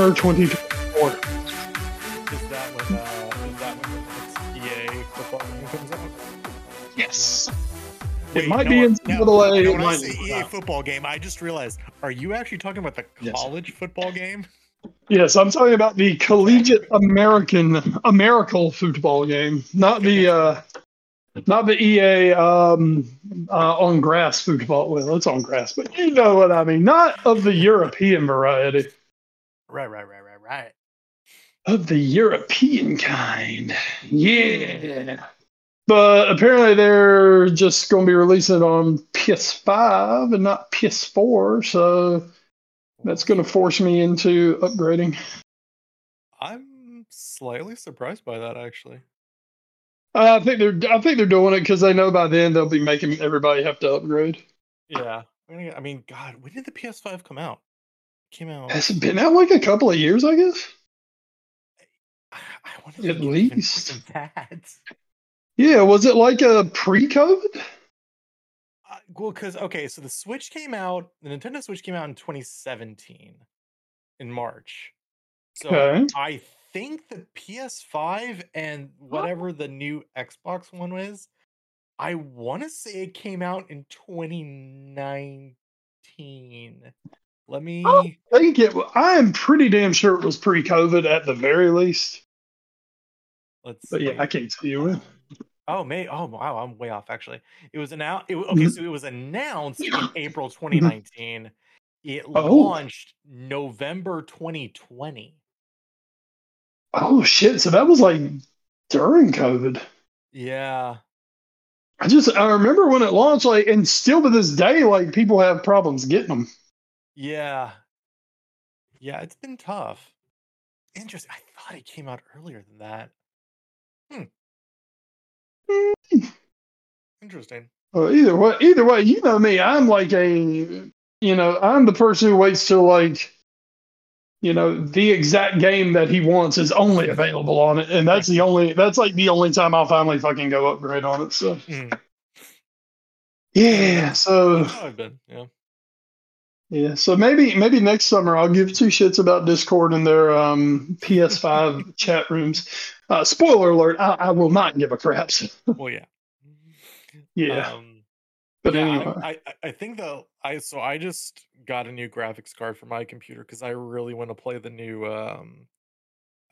summer 2024. Is that when uh, is that when the EA football game comes out? Yes. Wait, might no, be in no, NCAA, no, when I say EA football game, I just realized. Are you actually talking about the Yes. college football game? Yes, I'm talking about the collegiate American Americal football game, not the uh, not the EA um, uh, on grass football. Well, it's on grass, but you know what I mean. Not of the European variety, Right, right, right, right, right. of the European kind. Yeah. But apparently they're just going to be releasing it on PS5 and not PS4, so that's going to force me into upgrading. I'm slightly surprised by that actually. I think they're I think they're doing it because they know by then they'll be making everybody have to upgrade. Yeah. I mean, God, when did the PS5 come out? Came out. Has it been out like a couple of years? I guess. I want At to least. that. Yeah, was it like a pre-COVID? Uh, well, because okay, so the Switch came out. The Nintendo Switch came out in 2017, in March. So Okay. I think the PS5 and whatever the new Xbox One is, I want to say it came out in 2019. Let me. I think it. I am pretty damn sure it was pre-COVID at the very least. Let's. But yeah, see. I can't tell you when. Um, Oh, May. Oh, wow. I'm way off. Actually, it was announced. It, okay, Mhm. so it was announced in April 2019. It Oh. launched November 2020. Oh shit! So that was like during COVID. Yeah. I just I remember when it launched, like, and still to this day, like people have problems getting them. Yeah. Yeah. It's been tough. Interesting. I thought it came out earlier than that. Hmm. Interesting. Well, either way, either way, you know me. I'm like a, you know, I'm the person who waits till like, you know, the exact game that he wants is only available on it, and that's the only, that's like the only time I'll finally fucking go upgrade on it. So Mhm. yeah, so I've been. Yeah. Yeah, so maybe maybe next summer I'll give two shits about Discord and their um, PS5 chat rooms. Uh, spoiler alert: I, I will not give a crap. Well, yeah. yeah, Um, but yeah, anyway, I, I I think though I so I just got a new graphics card for my computer because I really want to play the new um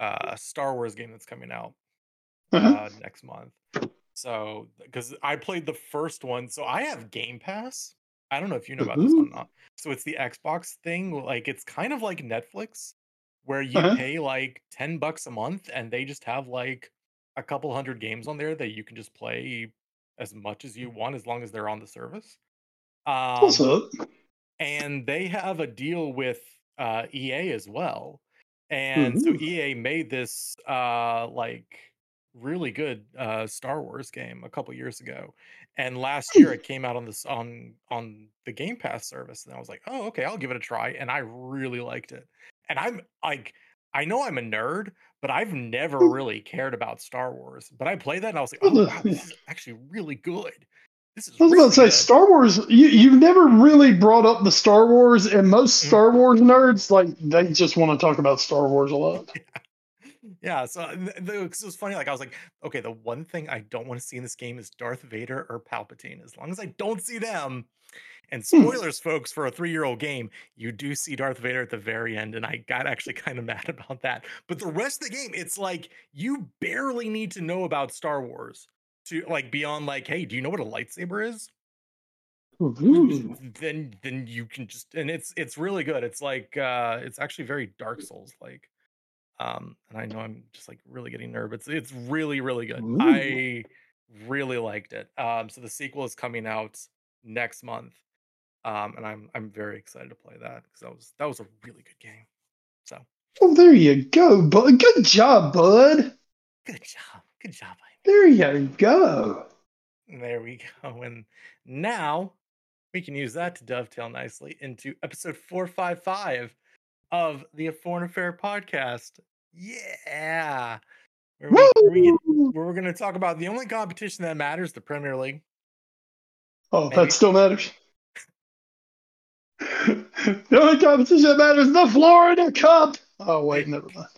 uh Star Wars game that's coming out Uh-huh. uh next month. So because I played the first one, so I have Game Pass. I don't know if you know about this or not. So it's the Xbox thing. Like it's kind of like Netflix, where you Uh-huh. pay like ten bucks a month, and they just have like a couple hundred games on there that you can just play as much as you want as long as they're on the service. Um, up? and they have a deal with uh, EA as well. And so EA made this uh, like really good uh, Star Wars game a couple years ago, and last year it came out on this on on the Game Pass service, and I was like, oh okay, I'll give it a try, and I really liked it. And I'm like, I know I'm a nerd, but I've never really cared about Star Wars. But I played that, and I was like, oh wow, this is actually really good. This is I was really about to say good. Star Wars. You you've never really brought up the Star Wars, and most Mm. Star Wars nerds like they just want to talk about Star Wars a lot. Yeah, so th- th- it was funny. Like I was like, okay, the one thing I don't want to see in this game is Darth Vader or Palpatine. As long as I don't see them, and Hmm. spoilers, folks, for a three-year-old game, you do see Darth Vader at the very end, and I got actually kind of mad about that. But the rest of the game, it's like you barely need to know about Star Wars to like beyond like, hey, do you know what a lightsaber is? Ooh. then then you can just and it's it's really good it's like uh it's actually very dark souls like um and i know i'm just like really getting nervous it's really really good Ooh. i really liked it um so the sequel is coming out next month um and i'm i'm very excited to play that because that was that was a really good game so Well, there you go, bud. Good job, bud. good job good job I There you go. There we go. And now we can use that to dovetail nicely into episode 455 of the A Foreign Affair podcast. Yeah. Where, we, where, we get, where we're going to talk about the only competition that matters, the Premier League. Oh, Maybe. that still matters. the only competition that matters is the Florida Cup. Oh wait, never mind.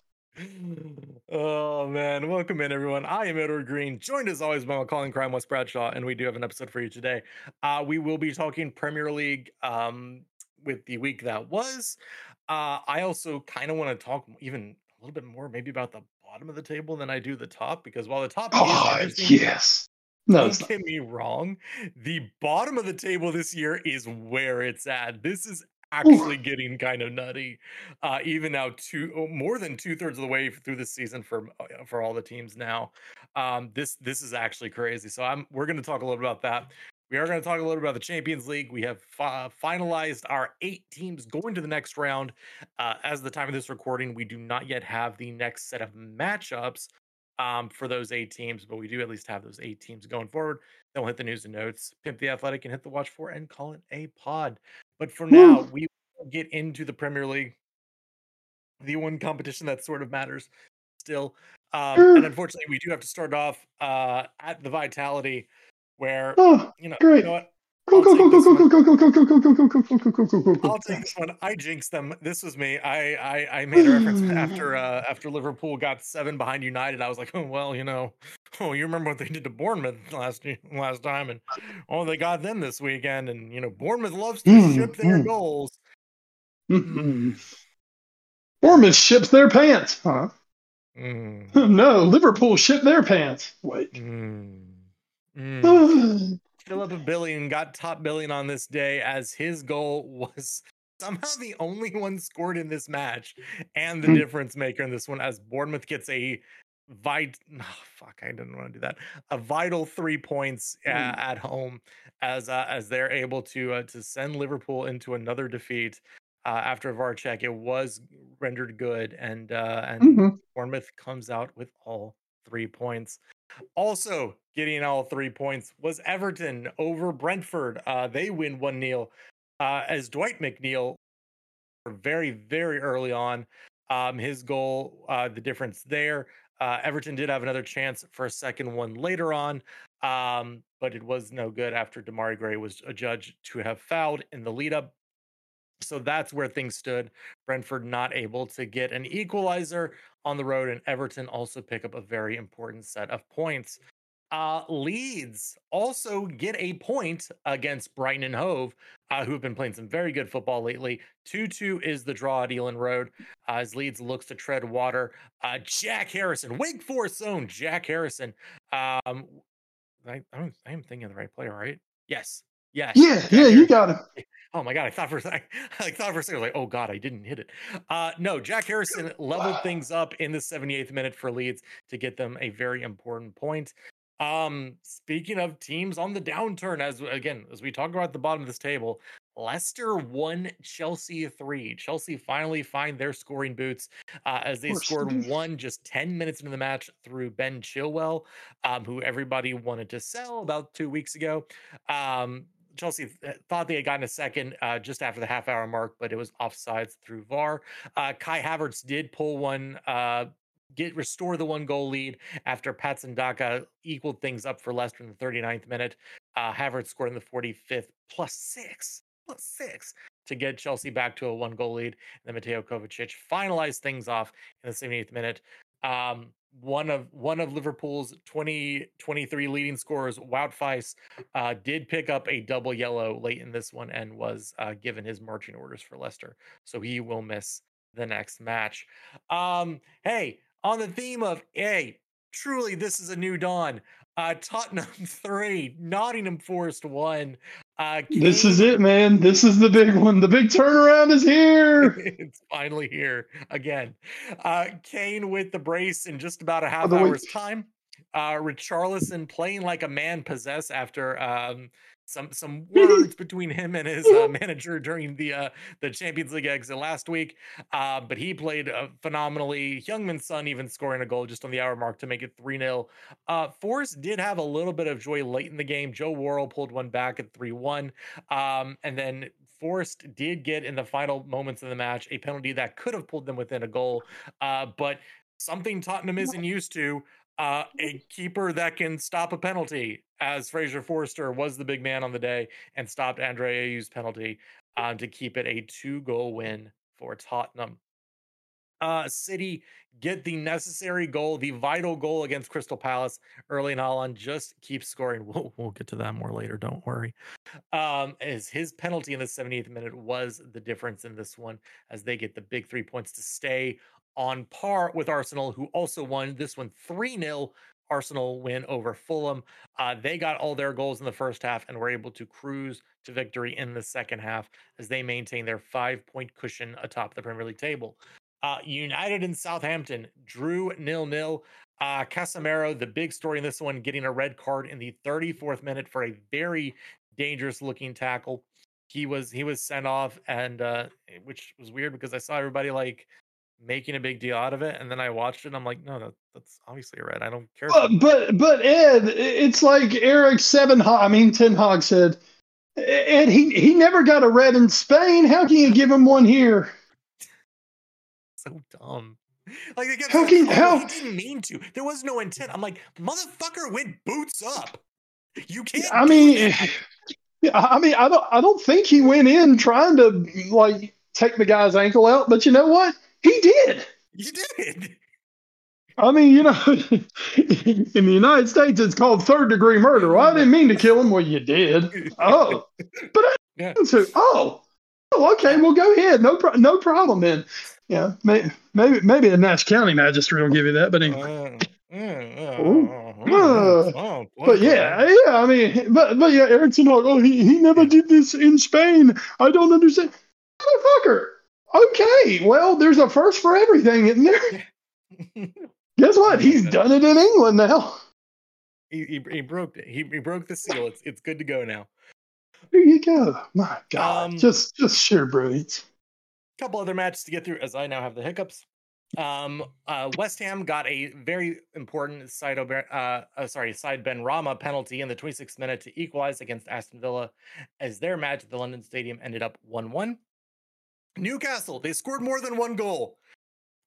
Oh man, welcome in everyone. I am Edward Greene, joined as always by my calling crime Wes Bradshaw, and we do have an episode for you today. Uh, we will be talking Premier League um, with the week that was. Uh, I also kind of want to talk even a little bit more, maybe about the bottom of the table than I do the top, because while the top Oh is yes. No, don't get me wrong, the bottom of the table this year is where it's at. This is actually getting kind of nutty. Uh, even now, two oh, more than two thirds of the way through the season for uh, for all the teams now. Um, this this is actually crazy. So I'm we're going to talk a little about that. We are going to talk a little bit about the Champions League. We have fi- finalized our eight teams going to the next round. Uh, as of the time of this recording, we do not yet have the next set of matchups um, for those eight teams, but we do at least have those eight teams going forward. Then we'll hit the news and notes, pimp the athletic, and hit the watch for, and call it a pod. But for now, we will get into the Premier League, the one competition that sort of matters still. Um, and unfortunately, we do have to start off uh, at the Vitality, where oh, you know, great. you know what? I'll take this one. I jinxed them. This was me. I I, I made a reference after uh, after Liverpool got seven behind United. I was like, oh well, you know, oh you remember what they did to Bournemouth last last time, and oh they got them this weekend, and you know Bournemouth loves to mm, ship their mm. goals. Mm-hmm. Bournemouth ships their pants, huh? Mm. no, Liverpool ship their pants. Wait. Mm mm. Philip Billing got top billion on this day as his goal was somehow the only one scored in this match and the Mm. difference maker in this one as Bournemouth gets a vit oh, fuck I didn't want to do that a vital three points uh, Mm. at home as uh, as they're able to uh, to send Liverpool into another defeat uh, after a VAR check it was rendered good and uh, and mhm. Bournemouth comes out with all three points also getting all three points was Everton over Brentford. Uh, they win 1 0 uh, as Dwight McNeil, very, very early on, um, his goal, uh, the difference there. Uh, Everton did have another chance for a second one later on, um, but it was no good after Demarai Gray was adjudged to have fouled in the lead up. So that's where things stood. Brentford not able to get an equalizer on the road, and Everton also pick up a very important set of points. Uh, Leeds also get a point against Brighton and Hove, uh, who have been playing some very good football lately. 2 2 is the draw at Elland Road uh, as Leeds looks to tread water. Uh, Jack Harrison, Wake Forest own Jack Harrison. Um, I, I'm, I'm thinking the right player, right? Yes. Yes. Yeah, Jack yeah, you got him. Oh my god! I thought for a second, I thought for a second, I was like, oh god, I didn't hit it. Uh, no, Jack Harrison leveled things up in the 78th minute for Leeds to get them a very important point. Um, speaking of teams on the downturn, as again as we talk about the bottom of this table, Leicester won Chelsea three. Chelsea finally find their scoring boots uh, as they scored one just 10 minutes into the match through Ben Chilwell, um, who everybody wanted to sell about two weeks ago. Um, Chelsea thought they had gotten a second uh, just after the half hour mark, but it was offsides through VAR. Uh, Kai Havertz did pull one, uh, get restore the one goal lead after Patson Daka equaled things up for Leicester in the 39th minute. Uh, Havertz scored in the 45th plus six, plus six to get Chelsea back to a one goal lead. And then Mateo Kovacic finalized things off in the 78th minute. Um, one of one of Liverpool's 2023 leading scorers, Wout Faes, uh, did pick up a double yellow late in this one and was uh, given his marching orders for Leicester. So he will miss the next match. Um, hey, on the theme of, hey, truly, this is a new dawn. Uh, Tottenham 3, Nottingham Forest 1. Uh, This is it, man. This is the big one. The big turnaround is here. it's finally here again. Uh, Kane with the brace in just about a half way- hour's time. Uh, Richarlison playing like a man possessed after um, some some words between him and his uh, manager during the uh, the Champions League exit last week. Uh, but he played uh, phenomenally. Heung-min Son even scoring a goal just on the hour mark to make it 3 0. Uh, Forest did have a little bit of joy late in the game. Joe Worrall pulled one back at 3 1. Um, and then Forest did get in the final moments of the match a penalty that could have pulled them within a goal. Uh, but something Tottenham isn't used to. Uh, a keeper that can stop a penalty, as Fraser Forster was the big man on the day and stopped Andre Ayew's penalty um, to keep it a two goal win for Tottenham. uh, City get the necessary goal, the vital goal against Crystal Palace. Erling Haaland just keeps scoring. We'll, we'll get to that more later. Don't worry. Um, as his penalty in the 70th minute was the difference in this one, as they get the big three points to stay on par with Arsenal, who also won this one 3 0. Arsenal win over Fulham. Uh, they got all their goals in the first half and were able to cruise to victory in the second half as they maintain their five point cushion atop the Premier League table. Uh, United and Southampton drew nil nil. Uh, Casemiro, the big story in this one, getting a red card in the 34th minute for a very dangerous looking tackle. He was he was sent off, and uh, which was weird because I saw everybody like making a big deal out of it, and then I watched it. and I'm like, no, that, that's obviously a red. I don't care. But but, but Ed, it's like Eric Seven. I mean, Ten Hag said, Ed, he he never got a red in Spain. How can you give him one here? so dumb. Like kept How can- "Oh, how- he didn't mean to. There was no intent. I'm like, motherfucker went boots up. You can't. I mean, I mean, I don't I don't think he went in trying to like take the guy's ankle out, but you know what? He did. you did. I mean, you know, in the United States, it's called third degree murder. Well, I didn't mean to kill him. Well, you did. Oh, but I, Yeah. so, oh, oh, okay. Well, go ahead. No, pro- no problem. Then, yeah, may, maybe, maybe the Nash County magistrate will give you that. But anyway, Uh, uh, uh, oh, but yeah, yeah. I mean, but but yeah, Erickson, like, oh, he he never did this in Spain. I don't understand, motherfucker. Okay, well, there's a first for everything, isn't there? Guess what? He's done it in England now. he, he he broke it. He, he broke the seal. It's it's good to go now. There you go. My God, Um, just just sheer brilliance. A couple other matches to get through as I now have the hiccups. Um, uh, West Ham got a very important side, uh, uh, sorry, Said Benrahma penalty in the 26th minute to equalize against Aston Villa, as their match at the London Stadium ended up 1-1. Newcastle, they scored more than one goal.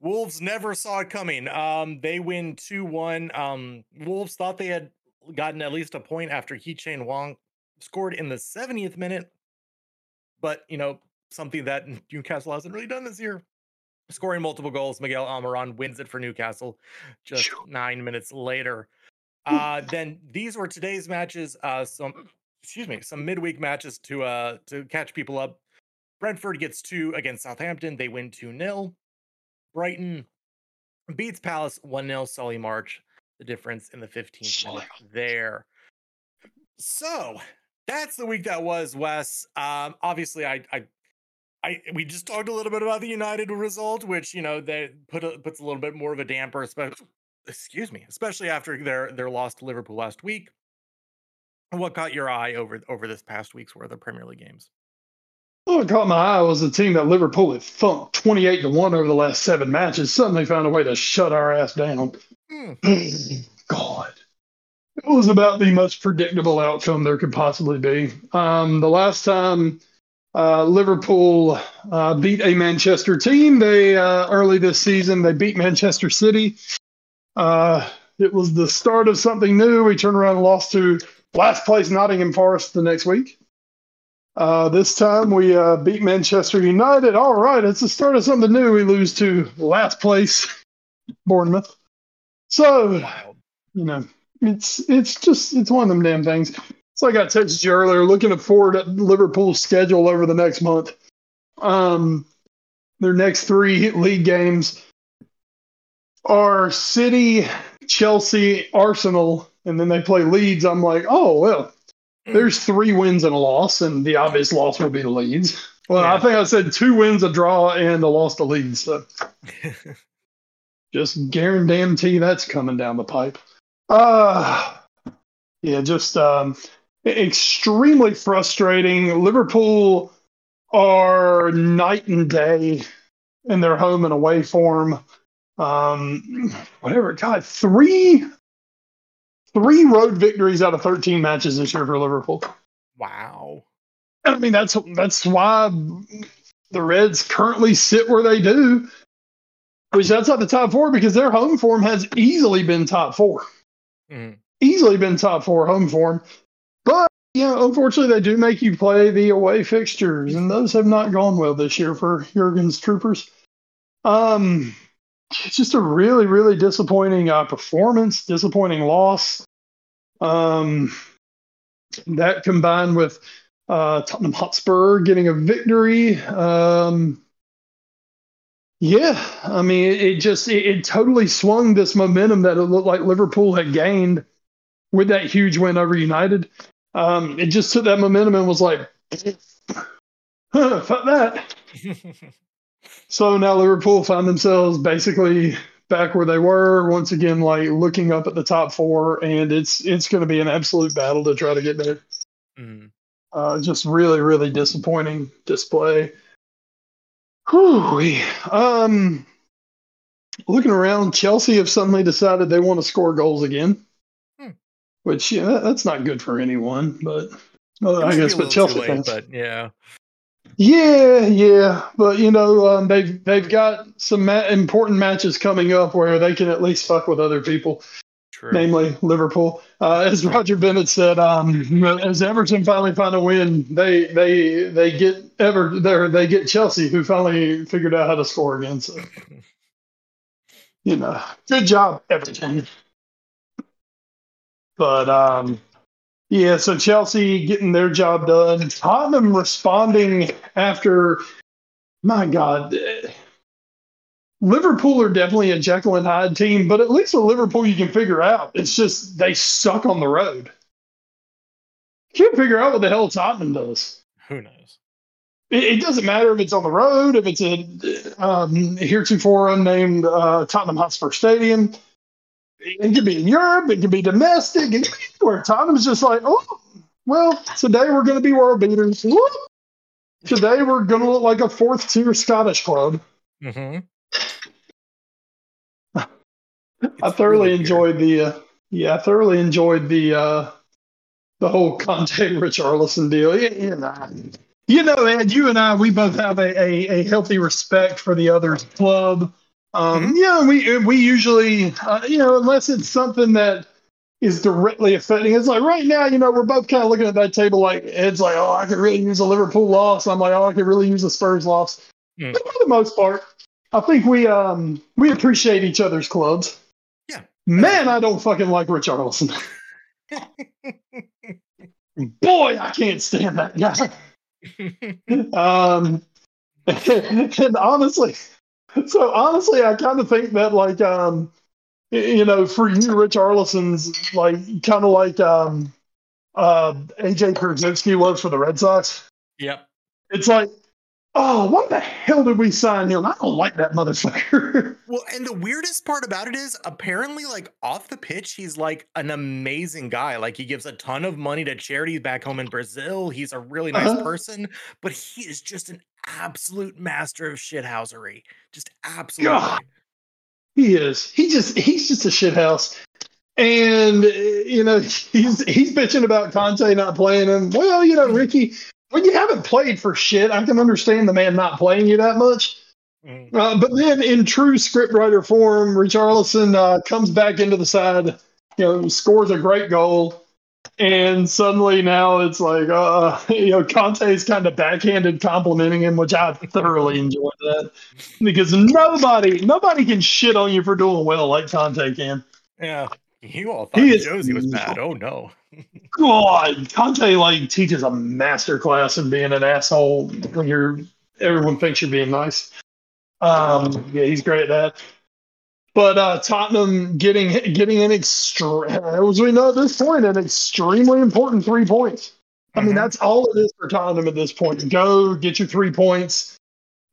Wolves never saw it coming. Um, they win 2-1. Um, Wolves thought they had gotten at least a point after Hee-chan Hwang scored in the 70th minute, but you know something that Newcastle hasn't really done this year. Scoring multiple goals, Miguel Almiron wins it for Newcastle just Phew. nine minutes later. Uh, then these were today's matches. Uh, some excuse me, some midweek matches to uh to catch people up. Brentford gets two against Southampton. They win 2 0. Brighton beats Palace 1 0. Solly March, the difference in the 15th Solly minute there. So that's the week that was, Wes. Um, obviously, I, I, I, we just talked a little bit about the United result, which you know that put a, puts a little bit more of a damper, especially, excuse me, especially after their their loss to Liverpool last week. What caught your eye over over this past week's worth of Premier League games? What caught my eye was the team that Liverpool had thumped 28 to 1 over the last seven matches. Suddenly found a way to shut our ass down. Hmm. God. It was about the most predictable outcome there could possibly be. Um, the last time uh, Liverpool uh, beat a Manchester team, they uh, early this season they beat Manchester City. Uh, it was the start of something new. We turned around and lost to last place Nottingham Forest the next week. Uh, this time we uh, beat Manchester United. All right, it's the start of something new. We lose to last place Bournemouth. So Wild. you know, it's it's just it's one of them damn things. It's like I texted you earlier, looking forward at Liverpool's schedule over the next month. Um, their next three league games are City, Chelsea, Arsenal, and then they play Leeds. I'm like, oh well, there's three wins and a loss, and the obvious loss will be the Leeds. Well, I think I said two wins, a draw, and a loss to Leeds. So just guarantee that's coming down the pipe. Uh yeah, just um extremely frustrating. Liverpool are night and day in their home and away form. Um whatever, God, three three road victories out of 13 matches this year for Liverpool. wow. I mean, that's that's why the Reds currently sit where they do, which that's not the top four because their home form has easily been top four, Mhm. easily been top four home form. But you know, unfortunately, they do make you play the away fixtures, and those have not gone well this year for Jurgen's Troopers. Um, it's just a really, really disappointing uh, performance, disappointing loss. Um, that combined with uh, Tottenham Hotspur getting a victory. Um, yeah, I mean, it, it just it, it, totally swung this momentum that it looked like Liverpool had gained with that huge win over United. Um, it just took that momentum and was like, fuck that. so now Liverpool find themselves basically back where they were once again, like looking up at the top four, and it's it's going to be an absolute battle to try to get there. Mm. Uh, just really, really disappointing display. Whew, um, looking around, Chelsea have suddenly decided they want to score goals again, hmm. which yeah, that's not good for anyone. But well, I guess, but Chelsea late, fans, but yeah, yeah, yeah, but you know um, they've they've got some ma- important matches coming up where they can at least fuck with other people, True. namely Liverpool. Uh, as Roger Bennett said, um, as Everton finally find a win, they they they get Ever there they get Chelsea who finally figured out how to score again. So you know, good job Everton. But um, yeah, so Chelsea getting their job done. Tottenham responding after, my God, Liverpool are definitely a Jekyll and Hyde team, but at least with Liverpool you can figure out. It's just they suck on the road. Can't figure out what the hell Tottenham does. Who knows? It, it doesn't matter if it's on the road, if it's a um, heretofore unnamed uh, Tottenham Hotspur Stadium it could be in Europe, it could be domestic, it could be anywhere. Tottenham's just like, oh, well, today we're going to be world beaters. Whoop. Today we're going to look like a fourth tier Scottish club. Mm-hmm. I thoroughly really enjoyed the, uh, yeah, I thoroughly enjoyed the, uh, the whole Conte Richarlison deal. You know, you know, Ed, you and I, we both have a, a, a healthy respect for the other club. Um, mm-hmm. Yeah, we we usually, uh, you know, unless it's something that is directly affecting. It's like right now, you know, we're both kind of looking at that table like Ed's like, oh, I could really use a Liverpool loss. I'm like, oh, I could really use a Spurs loss. Mm. But for the most part, I think we um we appreciate each other's clubs. Yeah. Man, I don't fucking like Richarlison. Boy, I can't stand that guy. um, and honestly, so honestly, I kind of think that like um, you know, for you, Richarlison's like kind of like um, uh, AJ Pierzynski was for the Red Sox. Yep. It's like, oh, what the hell did we sign him? I don't like that motherfucker. Well, and the weirdest part about it is apparently, like off the pitch, he's like an amazing guy. Like he gives a ton of money to charities back home in Brazil. He's a really nice uh-huh. person, but he is just an absolute master of shithousery. Just absolutely. God, he is. He just he's just a shithouse. And you know, he's he's bitching about Conte not playing him. Well, you know, Ricky, when you haven't played for shit, I can understand the man not playing you that much. Mm. Uh, but then, in true scriptwriter form, Richarlison uh, comes back into the side, you know, scores a great goal, and suddenly now it's like, uh, you know, Conte's kind of backhanded complimenting him, which I thoroughly enjoyed that because nobody, nobody can shit on you for doing well like Conte can. Yeah, you all thought he Josie was bad. Oh no. God, Conte like teaches a master class in being an asshole when you're everyone thinks you're being nice. Um, yeah, he's great at that. But uh, Tottenham getting getting an extreme, as we know at this point, an extremely important three points. I mm-hmm. mean, that's all it is for Tottenham at this point. Go get your three points,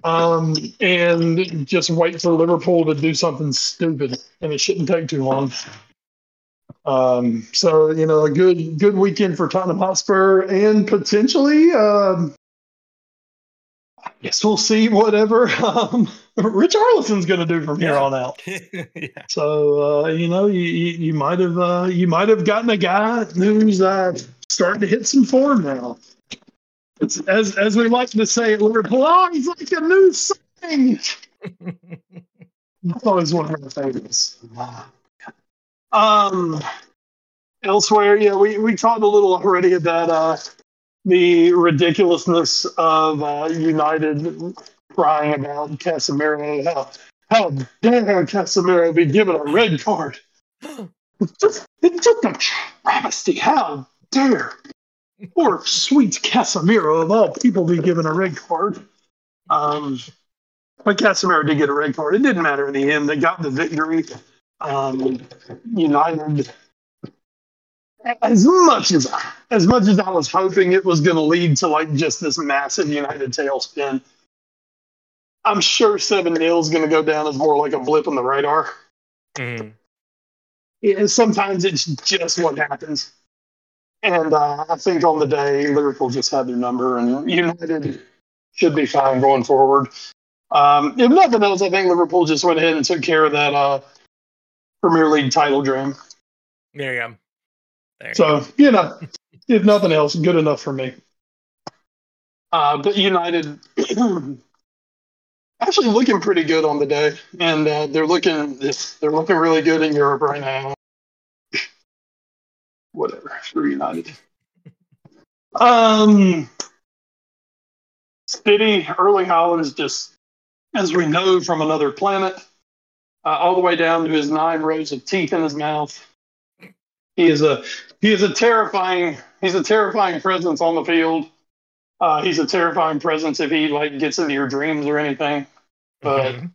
um, and just wait for Liverpool to do something stupid, and it shouldn't take too long. Um, so you know, a good good weekend for Tottenham Hotspur, and potentially, um, guess we'll see whatever um, Richarlison's going to do from here on out. yeah. So uh, you know, you you might have uh, you might have gotten a guy who's uh, starting to hit some form now. It's as as we like to say Liverpool, oh, he's like a new thing. That's always one of my favorites. Um, elsewhere, yeah, we, we talked a little already about uh, the ridiculousness of uh, United crying about Casemiro, how, How dare Casemiro be given a red card? It's just, it's just a travesty. How dare poor sweet Casemiro of all people be given a red card? Um, but Casemiro did get a red card. It didn't matter in the end. They got the victory. Um, United, as much as as much as I was hoping it was going to lead to like just this massive United tailspin, I'm sure seven 0 is going to go down as more like a blip on the radar. Yeah, sometimes it's just what happens. And uh, I think on the day, Liverpool just had their number, and United should be fine going forward. Um, if nothing else, I think Liverpool just went ahead and took care of that uh, Premier League title dream. There you go. There. So, you know, if nothing else, good enough for me. Uh, but United actually looking pretty good on the day, and uh, they're looking they're looking really good in Europe right now. Whatever, for United. Um, City, Erling Haaland is just, as we know from another planet, uh, all the way down to his nine rows of teeth in his mouth. He is a he is a terrifying he's a terrifying presence on the field. Uh, he's a terrifying presence if he like gets into your dreams or anything. But Mhm.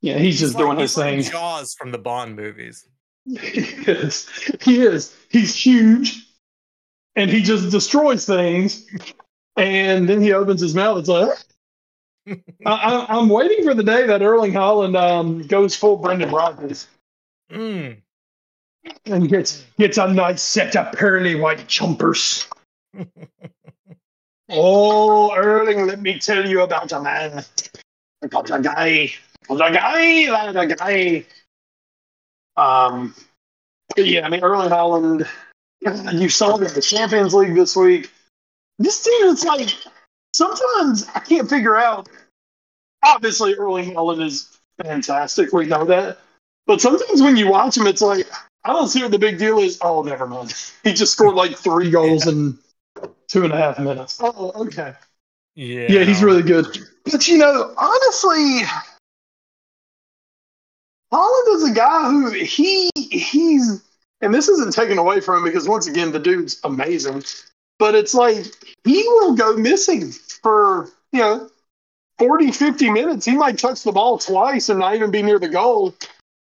yeah, he's just He's like- doing his he's like. Jaws from the Bond movies. He is. He is. He's huge, and he just destroys things. And then he opens his mouth. It's like I, I, I'm waiting for the day that Erling Haaland um, goes full Brendan Rodgers Mm. And gets gets a nice set of pearly white chumpers. Oh, Erling, let me tell you about a man. I got a guy. About a guy. About a guy. Um, yeah, I mean, Erling Haaland, you saw him in the Champions League this week. This team, it's like, sometimes I can't figure out. Obviously, Erling Haaland is fantastic. We know that. But sometimes when you watch him, it's like, I don't see what the big deal is. Oh, never mind. He just scored like three goals in two and a half minutes. Oh, okay. Yeah. Yeah, he's really good. But you know, honestly, Haaland is a guy who he he's and this isn't taken away from him because once again the dude's amazing. But it's like he will go missing for, you know, 40, 50 minutes. He might touch the ball twice and not even be near the goal.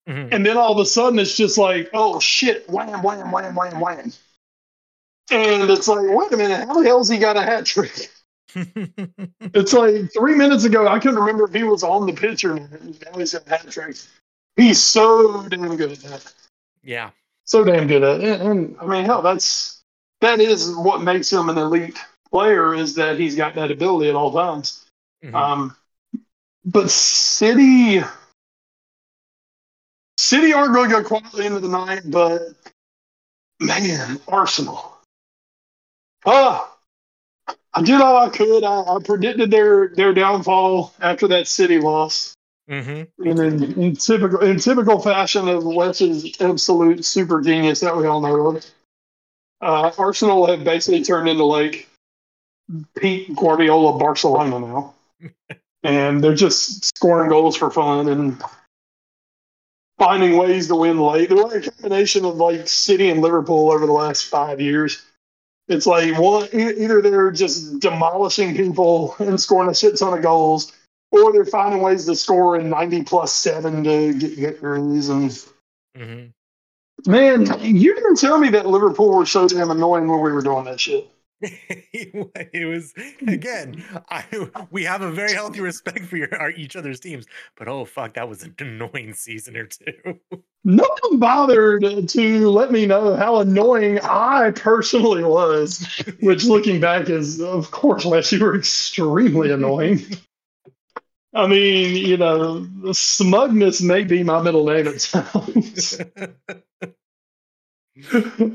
Mhm. And then all of a sudden it's just like, oh shit, wham, wham, wham, wham, wham. And it's like, wait a minute, how the hell's he got a hat trick? It's like three minutes ago, I couldn't remember if he was on the pitch or. Now he's got a hat trick. He's so damn good at that. yeah. So damn good at it. And, and I mean, hell, that's that is what makes him an elite player is that he's got that ability at all times. Mhm. Um, but City, City aren't going to go quietly into the night. But man, Arsenal. Ah, I did all I could. I, I predicted their their downfall after that City loss. Mhm. And in, in typical in typical fashion of Wes's absolute super genius that we all know of, uh, Arsenal have basically turned into like Pep Guardiola Barcelona now, and they're just scoring goals for fun and finding ways to win late. Like a combination of like City and Liverpool over the last five years. It's like one either they're just demolishing people and scoring a shit ton of goals, or they're finding ways to score in 90 plus seven to get victories. And Mhm. man, you didn't tell me that Liverpool were so damn annoying when we were doing that shit. it was again. I we have a very healthy respect for your, our, each other's teams, but oh fuck, that was an annoying season or two. No one bothered to let me know how annoying I personally was, which looking back is, of course, Les, you were extremely annoying. I mean, you know, smugness may be my middle name at times.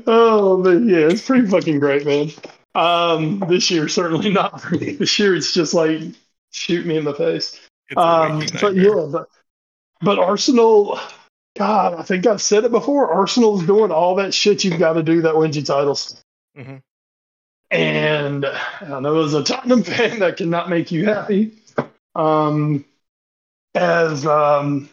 oh, but yeah, it's pretty fucking great, man. Um, this year certainly not for me. This year it's just like shoot me in the face. Um, but yeah, but but Arsenal, God, I think I've said it before. Arsenal's doing all that shit you've got to do that wins you titles. Mhm. And I know as a Tottenham fan that cannot make you happy. Um, as um,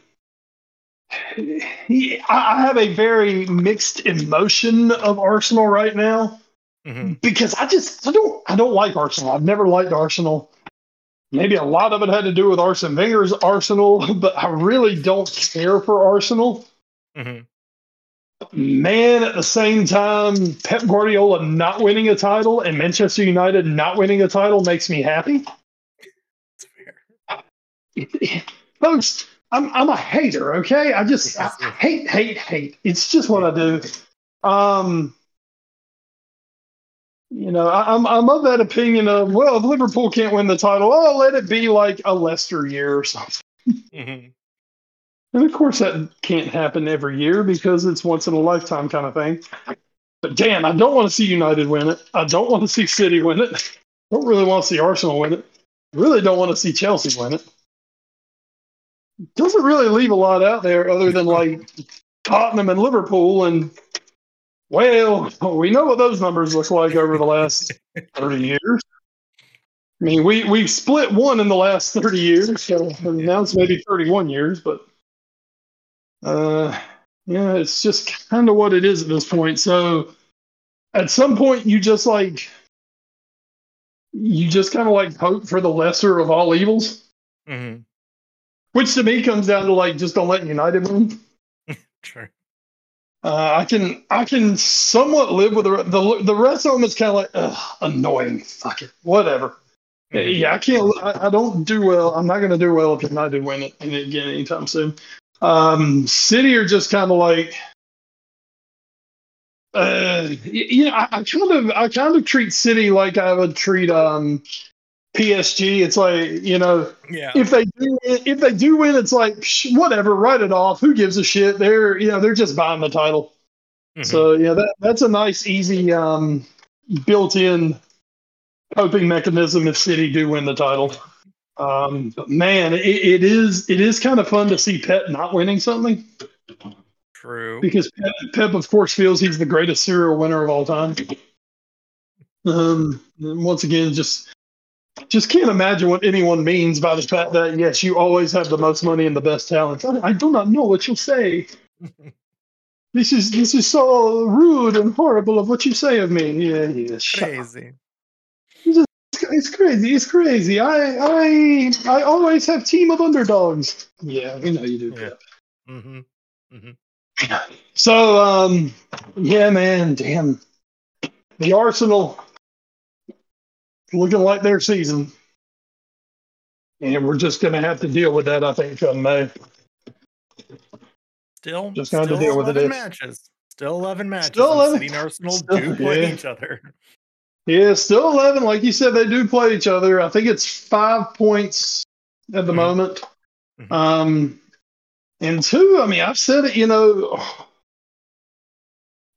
I have a very mixed emotion of Arsenal right now mm-hmm. because I just I don't I don't like Arsenal. I've never liked Arsenal. Maybe a lot of it had to do with Arsene Wenger's Arsenal, but I really don't care for Arsenal. Mm-hmm. Man, at the same time, Pep Guardiola not winning a title and Manchester United not winning a title makes me happy. Folks, I'm I'm a hater, okay? I just I hate, hate, hate. It's just what I do. Um, you know, I, am I'm of that opinion of well, if Liverpool can't win the title, oh, let it be like a Leicester year or something. Mm-hmm. And of course, that can't happen every year because it's once in a lifetime kind of thing. But damn, I don't want to see United win it. I don't want to see City win it. I don't really want to see Arsenal win it. I really don't want to see Chelsea win it. Doesn't really leave a lot out there other than like Tottenham and Liverpool and well, we know what those numbers look like over the last 30 years. I mean, we, we've split one in the last 30 years, so now it's maybe 31 years, but uh, yeah, it's just kind of what it is at this point. So at some point, you just like, you just kind of like hope for the lesser of all evils. Mm-hmm. Which to me comes down to like, just don't let United win. Sure. Uh, I can I can somewhat live with the the, the rest of them. It's kind of like ugh, annoying. Fuck it, whatever. Yeah, I can't. I, I, don't do well. I'm not going to do well if United win it again anytime soon. Um, City are just kind of like, uh, you know, I, I, kind of I kind of treat City like I would treat um PSG. It's like you know, yeah. If they do, if they do win, it's like whatever, write it off. Who gives a shit? They're you know they're just buying the title. Mm-hmm. So yeah, that that's a nice, easy, um, built-in coping mechanism if City do win the title. Um, but man, it, it is it is kind of fun to see Pep not winning something. True. Because Pep, Pep, of course, feels he's the greatest serial winner of all time. Um, once again, just just can't imagine what anyone means by the fact that yes, you always have the most money and the best talents. I, I do not know what you say. this is this is so rude and horrible of what you say of me. Yeah, yeah, crazy. It's, it's crazy. It's crazy. I I I always have team of underdogs. Yeah, we know you do. Yeah. Mm-hmm. Mm-hmm. So um, yeah, man, damn, the Arsenal looking like their season. And we're just going to have to deal with that, I think, come May. Still, just going to deal with it. Matches. Still 11 matches. Still 11. City and Arsenal still, do play yeah. each other. Yeah, still 11. Like you said, they do play each other. I think it's five points at the mm-hmm. moment. Mm-hmm. Um, and two, I mean, I've said it, you know,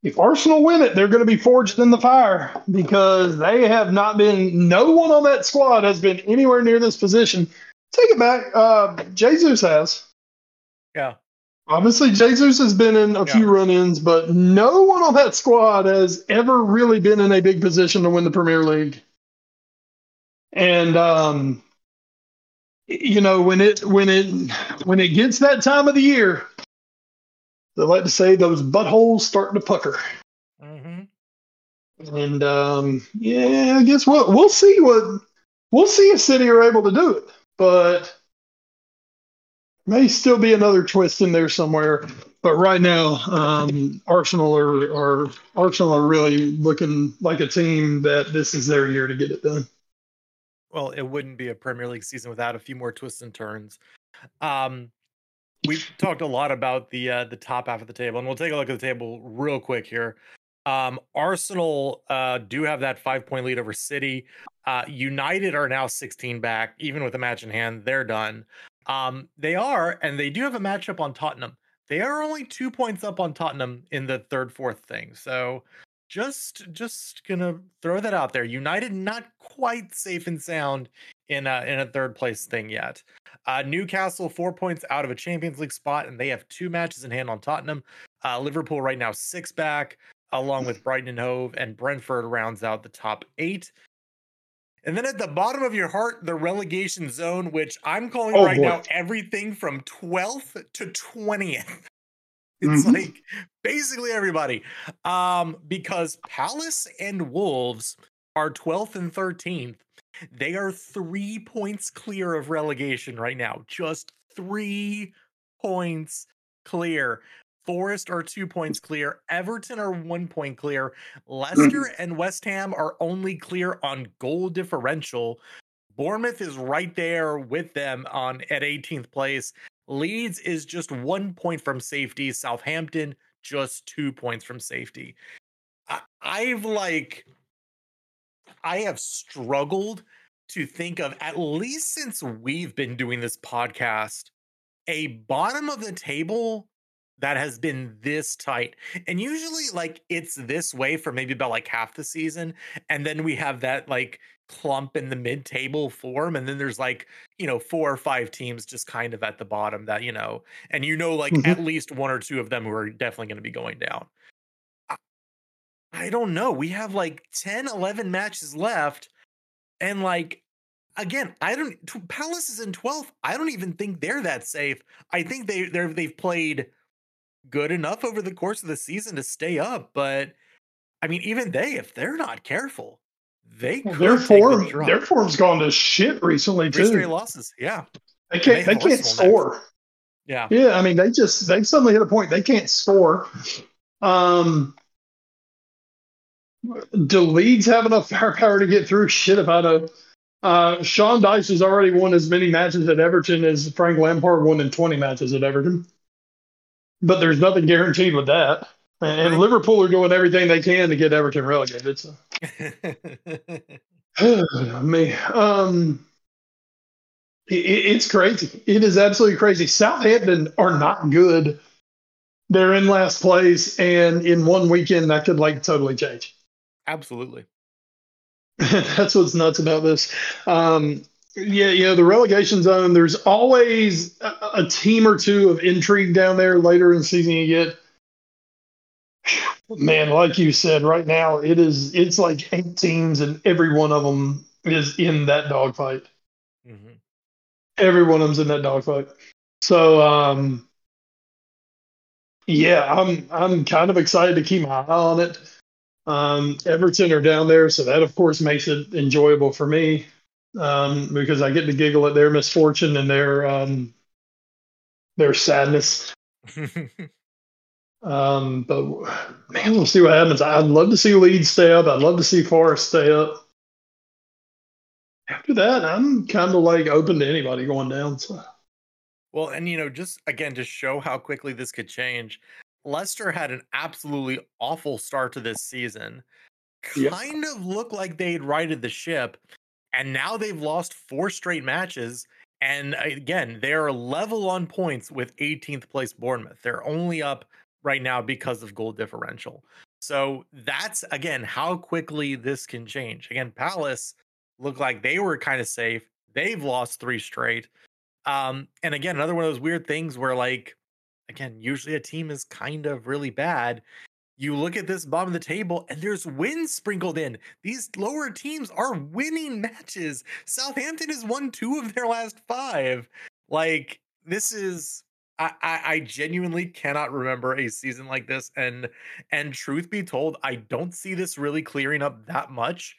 if Arsenal win it, they're going to be forged in the fire because they have not been. No one on that squad has been anywhere near this position. Take it back. Uh, Jesus has. Yeah. Obviously, Jesus has been in a yeah. few run-ins, but no one on that squad has ever really been in a big position to win the Premier League. And um, you know when it when it when it gets that time of the year they like to say those buttholes starting to pucker. Mm-hmm. And um, yeah, I guess we'll we'll see what we'll see if City are able to do it, but may still be another twist in there somewhere. But right now, um, Arsenal are, are Arsenal are really looking like a team that this is their year to get it done. Well, it wouldn't be a Premier League season without a few more twists and turns. Um, we've talked a lot about the uh, the top half of the table, and we'll take a look at the table real quick here. Um, Arsenal uh, do have that five point lead over City. Uh, United are now 16 back, even with a match in hand. They're done. Um, they are, and they do have a matchup on Tottenham. They are only two points up on Tottenham in the third, fourth thing. So just just gonna throw that out there. United not quite safe and sound in a in a third place thing yet. Uh, Newcastle four points out of a Champions League spot, and they have two matches in hand on Tottenham. Uh, Liverpool right now six back, along with Brighton and Hove, and Brentford rounds out the top eight. And then at the bottom of your heart, the relegation zone, which I'm calling Oh, right boy. now everything from 12th to 20th. It's Mhm. like basically everybody. Um, because Palace and Wolves are 12th and 13th. They are three points clear of relegation right now. Just three points clear. Forest are two points clear. Everton are one point clear. Leicester mm-hmm. and West Ham are only clear on goal differential. Bournemouth is right there with them on at 18th place. Leeds is just one point from safety. Southampton just two points from safety. I, I've like, I have struggled to think of at least since we've been doing this podcast, a bottom of the table that has been this tight. And usually, like, it's this way for maybe about like half the season. And then we have that like clump in the mid table form. And then there's like, you know, four or five teams just kind of at the bottom that, you know, and you know, like Mhm. at least one or two of them who are definitely going to be going down. I, don't know. We have like 10, 11 matches left. And like, again, I don't. Palace is in 12th. I don't even think they're that safe. I think they they're they've played good enough over the course of the season to stay up. But I mean, even they, if they're not careful, they Well, could their form, their form's gone to shit recently too. Three straight losses. Yeah, They can't, they they can't will next. score. yeah. Yeah, I mean, they just they suddenly hit a point they can't score. Um, do Leeds have enough firepower to get through? Shit, if I know. Uh, Sean Dyche has already won as many matches at Everton as Frank Lampard won in 20 matches at Everton. But there's nothing guaranteed with that. And, and Liverpool are doing everything they can to get Everton relegated. So. Me, um, it, it's crazy. It is absolutely crazy. Southampton are not good. They're in last place, and in one weekend that could like totally change. Absolutely. That's what's nuts about this. Um, yeah, you know the relegation zone. There's always a, a team or two of intrigue down there later in the season. You get, man, like you said, right now it is. It's like eight teams, and every one of them is in that dogfight. Mhm. Every one of them's in that dogfight. So, um, yeah, I'm I'm kind of excited to keep my eye on it. Um, Everton are down there, so that of course makes it enjoyable for me um, because I get to giggle at their misfortune and their um, their sadness. Um, but man, we'll see what happens. I'd love to see Leeds stay up. I'd love to see Forest stay up. After that, I'm kind of like open to anybody going down. So. Well, and you know, just again to show how quickly this could change, Leicester had an absolutely awful start to this season. Yep. Kind of looked like they'd righted the ship, and now they've lost four straight matches. And again, they're level on points with 18th place Bournemouth. They're only up right now because of goal differential. So that's again how quickly this can change. Again, Palace looked like they were kind of safe. They've lost three straight. Um, and again, another one of those weird things where, like, again, usually a team is kind of really bad. You look at this bottom of the table, and there's wins sprinkled in. These lower teams are winning matches. Southampton has won two of their last five. Like, this is. I, I, I genuinely cannot remember a season like this, and and truth be told, I don't see this really clearing up that much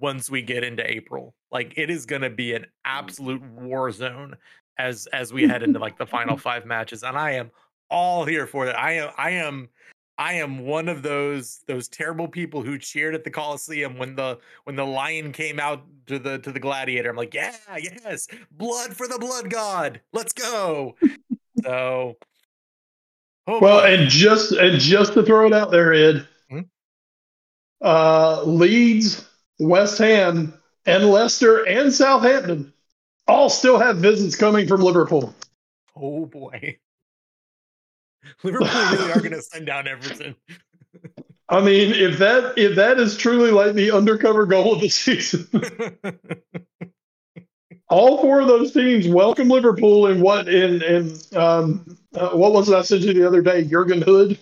once we get into April. Like it is going to be an mm. absolute war zone as as we head into like the final five matches and I am all here for that. I am I am I am one of those those terrible people who cheered at the Coliseum when the when the lion came out to the to the gladiator. I'm like, "Yeah, yes. Blood for the blood god. Let's go." so Oh Well, boy. and just and just to throw it out there, Ed, Hmm? uh, Leeds, West Ham, and Leicester and Southampton all still have visits coming from Liverpool. oh boy. Liverpool really are going to send down Everton. I mean, if that if that is truly like the undercover goal of the season, all four of those teams welcome Liverpool in what in in um, uh, what was it I said to you the other day? Jurgen Hood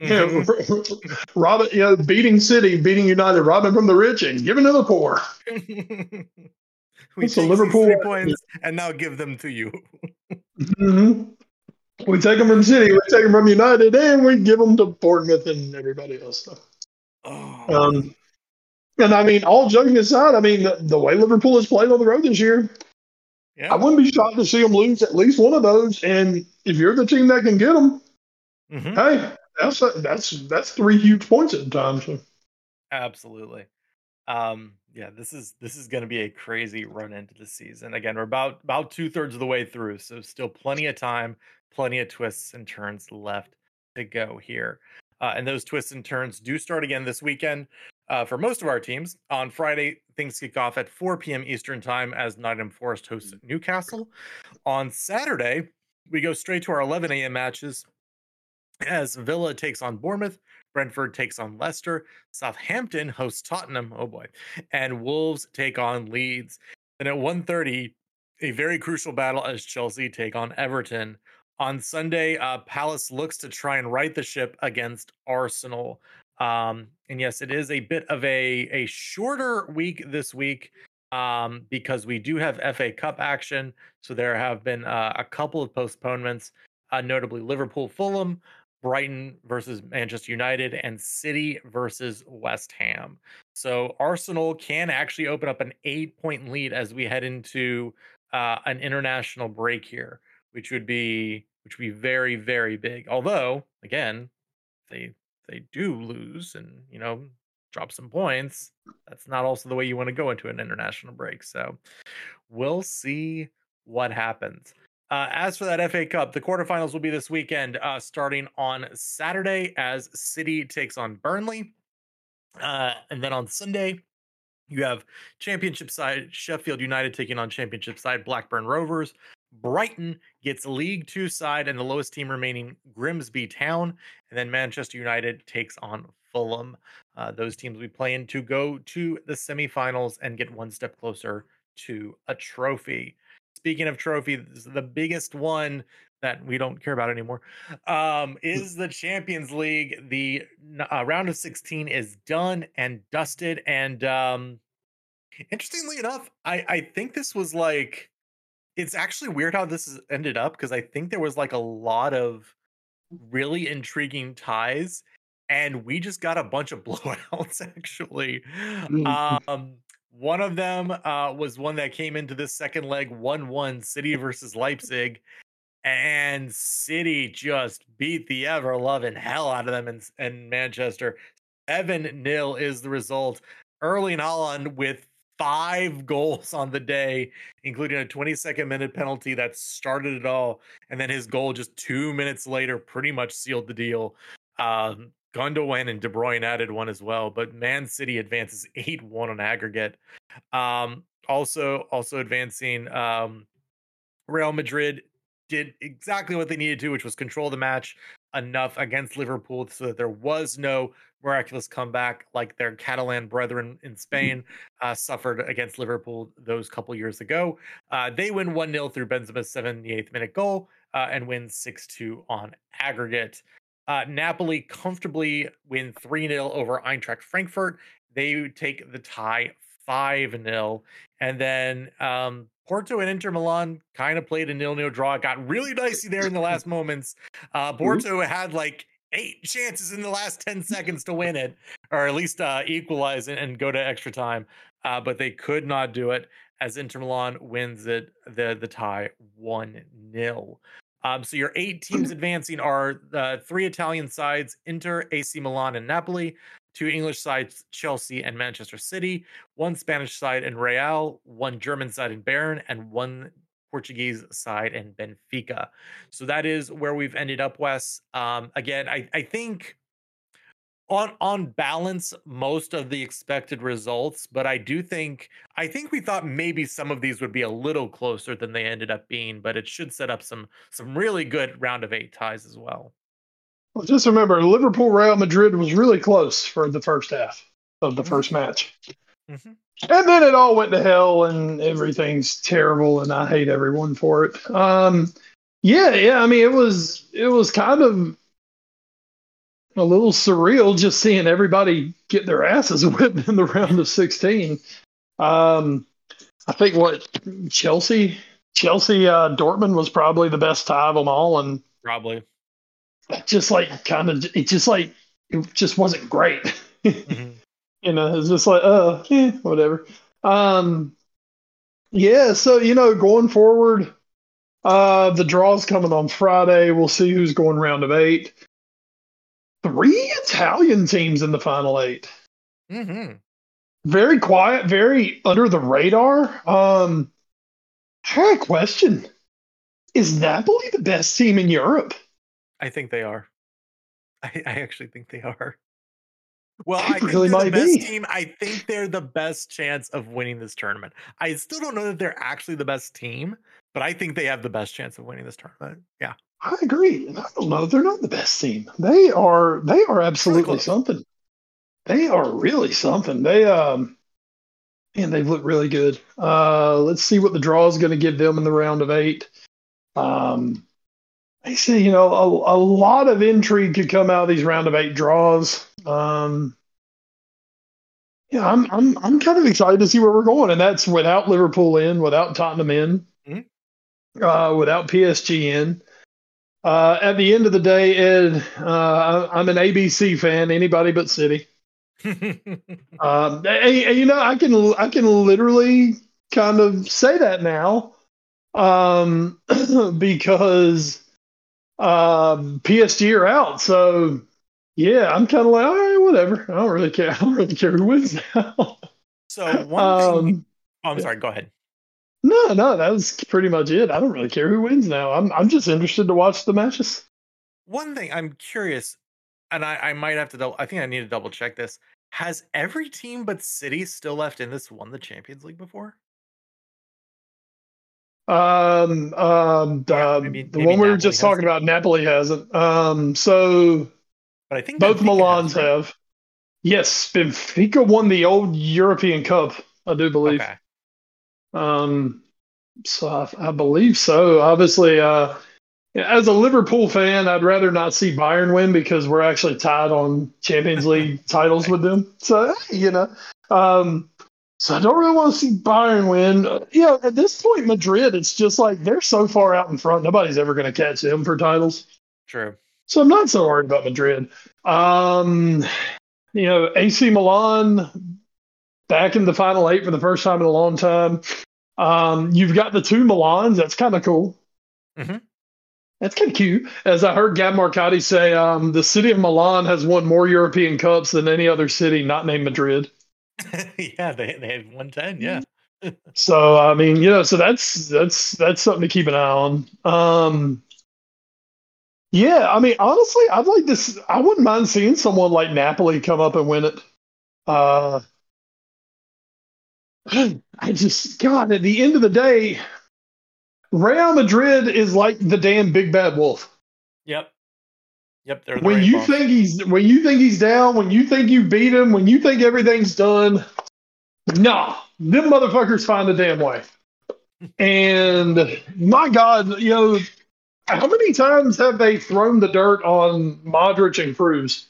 Mm-hmm. Yeah, Robin, you know, beating City, beating United, robbing from the rich and giving to the poor. we take Liverpool- three points and now give them to you. hmm We take them from City, we take them from United, and we give them to Bournemouth and everybody else. Oh, Um, and I mean, all joking aside, I mean, the, the way Liverpool has played on the road this year, yeah. I wouldn't be shocked to see them lose at least one of those. And if you're the team that can get them, Mhm. hey, that's that's that's three huge points at the time. So. Absolutely. Um, yeah, this is this is going to be a crazy run into the season. Again, we're about about two thirds of the way through, so still plenty of time, plenty of twists and turns left to go here. Uh, and those twists and turns do start again this weekend uh, for most of our teams. On Friday, things kick off at 4 p.m. Eastern time as Nottingham Forest hosts Newcastle. On Saturday, we go straight to our 11 a.m. matches as Villa takes on Bournemouth, Brentford takes on Leicester, Southampton hosts Tottenham, oh boy, and Wolves take on Leeds. And at 1:30, a very crucial battle as Chelsea take on Everton. On Sunday, uh, Palace looks to try and right the ship against Arsenal. Um, and yes, it is a bit of a a shorter week this week um, because we do have FA Cup action. So there have been uh, a couple of postponements, uh, notably Liverpool, Fulham, Brighton versus Manchester United, and City versus West Ham. So Arsenal can actually open up an eight point lead as we head into uh, an international break here, which would be which would be very very big. Although again, they they do lose and you know drop some points. That's not also the way you want to go into an international break. So we'll see what happens. Uh, as for that FA Cup, the quarterfinals will be this weekend, uh, starting on Saturday as City takes on Burnley. Uh, and then on Sunday, you have championship side Sheffield United taking on championship side Blackburn Rovers. Brighton gets League Two side and the lowest team remaining, Grimsby Town. And then Manchester United takes on Fulham. Uh, those teams we play in to go to the semifinals and get one step closer to a trophy. Speaking of trophies, the biggest one that we don't care about anymore um, is the Champions League. The uh, round of 16 is done and dusted. And um, interestingly enough, I, I think this was like, it's actually weird how this has ended up because I think there was like a lot of really intriguing ties and we just got a bunch of blowouts actually. Mm. um one of them uh was one that came into this second leg 1-1 city versus leipzig and city just beat the ever loving hell out of them in, in manchester. 7 nil is the result. Erling Haaland with five goals on the day including a 22nd minute penalty that started it all and then his goal just two minutes later pretty much sealed the deal um Gundogan and De Bruyne added one as well, but Man City advances 8-1 on aggregate. Um, also, also advancing um, Real Madrid did exactly what they needed to, which was control the match enough against Liverpool so that there was no miraculous comeback like their Catalan brethren in Spain uh, suffered against Liverpool those couple years ago. Uh, they win 1 0 through Benzema's 78th minute goal uh, and win 6 2 on aggregate. Uh, Napoli comfortably win 3 0 over Eintracht Frankfurt. They take the tie 5 0. And then um, Porto and Inter Milan kind of played a nil nil draw. It got really dicey there in the last moments. Uh, Porto had like eight chances in the last 10 seconds to win it, or at least uh, equalize and, and go to extra time. Uh, but they could not do it as Inter Milan wins it the, the tie 1 0. Um, so your eight teams advancing are the three Italian sides: Inter, AC Milan, and Napoli. Two English sides: Chelsea and Manchester City. One Spanish side in Real. One German side in Bayern, and one Portuguese side and Benfica. So that is where we've ended up, Wes. Um, again, I, I think on on balance most of the expected results but i do think i think we thought maybe some of these would be a little closer than they ended up being but it should set up some some really good round of eight ties as well Well, just remember, Liverpool Real Madrid was really close for the first half of the Mhm. first match. Mhm. And then it all went to hell and everything's terrible and I hate everyone for it. Um yeah, yeah, I mean it was it was kind of a little surreal just seeing everybody get their asses whipped in the round of 16. Um, I think what Chelsea, Chelsea, uh, Dortmund was probably the best tie of them all, and Probably. just like kind of, it just like it just wasn't great. Mhm. You know, it's just like, uh, eh, whatever. Um, yeah, so you know, going forward, uh, the draw's coming on Friday. We'll see who's going round of eight. Three Italian teams in the final eight. Mhm. Very quiet, very under the radar. Um, I question: Is Napoli the best team in Europe? I think they are. I, I actually think they are. Well, I think really they're the best be. team. I think they're the best chance of winning this tournament. I still don't know that they're actually the best team, but I think they have the best chance of winning this tournament. Yeah. I agree. And I don't know. They're not the best team. They are. They are absolutely something. They are really something. They um, and they've looked really good. Uh, let's see what the draw is going to give them in the round of eight. Um, I say you know a, a lot of intrigue could come out of these round of eight draws. Um, yeah, I'm I'm I'm kind of excited to see where we're going, and that's without Liverpool in, without Tottenham in, Mhm. uh, without PSG in. Uh, at the end of the day, Ed, uh, I'm an ABC fan. Anybody but City. Um, and- and, you know, I can I can literally kind of say that now, um, because um, PSG are out. So yeah, I'm kind of like, all right, whatever. I don't really care. I don't really care who wins now. so one thing. um, Oh, I'm sorry. Go ahead. no, no, that was pretty much it. I don't really care who wins now. I'm I'm just interested to watch the matches. One thing I'm curious, and I, I might have to double. I think I need to double check this. Has every team but City still left in this won the Champions League before? Um, um, Yeah, the, maybe- the maybe one we were just talking about, Napoli hasn't. Um, so But I think both Milans have. Yes, Benfica won the old European Cup, I do believe. Okay. Um, so I, I believe so. Obviously, uh, as a Liverpool fan, I'd rather not see Bayern win because we're actually tied on Champions League titles with them. So you know, um, so I don't really want to see Bayern win. Uh, You know, at this point, Madrid, it's just like they're so far out in front, nobody's ever going to catch them for titles. True. So I'm not so worried about Madrid. Um, you know, AC Milan back in the final eight for the first time in a long time. Um, you've got the two Milans. That's kind of cool. Mm-hmm. That's kind of cute. As I heard Gab Marcotti say, um, the city of Milan has won more European Cups than any other city not named Madrid. yeah, they they have 110. Yeah. So I mean, you know, so that's that's that's something to keep an eye on. Um, yeah, I mean, honestly, I'd like this. I wouldn't mind seeing someone like Napoli come up and win it. Uh, I just, God, at the end of the day, Real Madrid is like the damn big bad wolf. Yep. Yep. They're the When you think he's, when you think he's down, when you think you beat him, when you think everything's done, nah, them motherfuckers find a damn way. And my God, you know, how many times have they thrown the dirt on Modric and Kroos?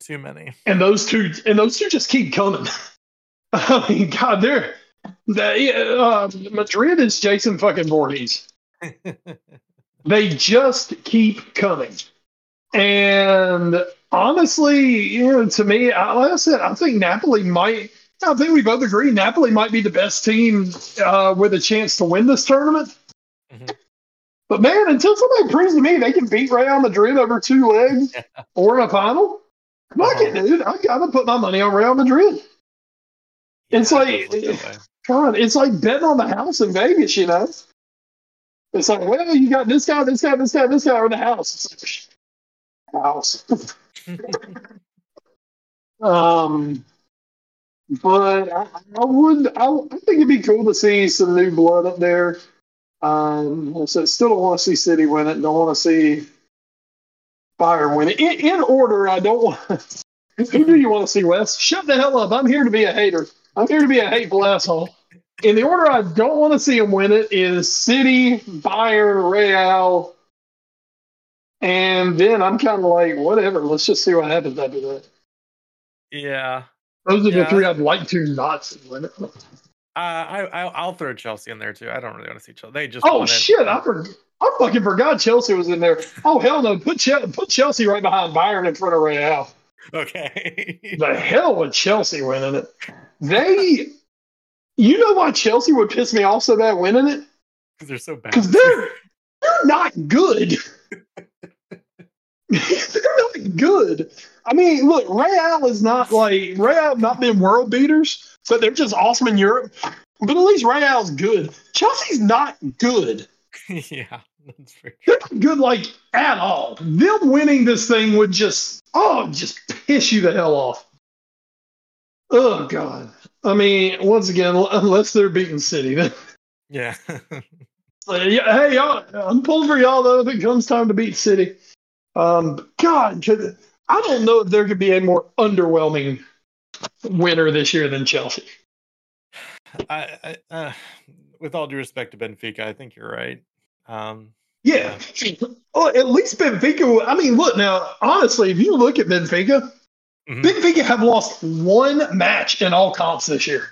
too many. And those two, and those two just keep coming. I mean, God, they're they, uh, Madrid is Jason fucking Voorhees. They just keep coming. And honestly, you know, to me, I, like I said, I think Napoli might. I think we both agree Napoli might be the best team uh, with a chance to win this tournament. Mhm. But man, until somebody proves to me they can beat Real Madrid over two legs or in a final, fuck it, dude. I gotta put my money on Real Madrid. It's like- it does look that way. God, it's like betting on the house in Vegas, you know. It's like, well, you got this guy, this guy, this guy, this guy, or the house. House. um, but I, I would, I, I think it'd be cool to see some new blood up there. Um, so still don't want to see City win it. Don't want to see Bayern win it. In, in order, I don't want. Who do you want to see, Wes? Shut the hell up! I'm here to be a hater. I'm here to be a hateful asshole. In the order I don't want to see him win it is City, Bayern, Real, And then I'm kind of like, whatever. Let's just see what happens after that. Yeah. Those are Yeah. the three I'd like to not see win it. Uh, I, I I'll throw Chelsea in there too. I don't really want to see Chelsea. They just Oh it. shit! I for, I fucking forgot Chelsea was in there. Oh hell no! Put Chelsea, put Chelsea right behind Bayern in front of Real. Okay. The hell with Chelsea winning it. They, you know why Chelsea would piss me off so bad winning it? Because they're so bad. Because they're they're not good. they're not good. I mean, look, Real is not like Real have not been world beaters, but they're just awesome in Europe. But at least Real's good. Chelsea's not good. yeah, that's. They're not good like at all. Them winning this thing would just oh just piss you the hell off. Oh god. I mean, once again, unless they're beating City, then yeah, hey, y'all, I'm pulling for y'all though if it comes time to beat City. Um, God, I don't know if there could be a more underwhelming winner this year than Chelsea. I, I uh, with all due respect to Benfica, I think you're right. Um, Yeah. Oh, at least Benfica. I mean, look now. Honestly, if you look at Benfica, Mhm. Benfica have lost one match in all comps this year.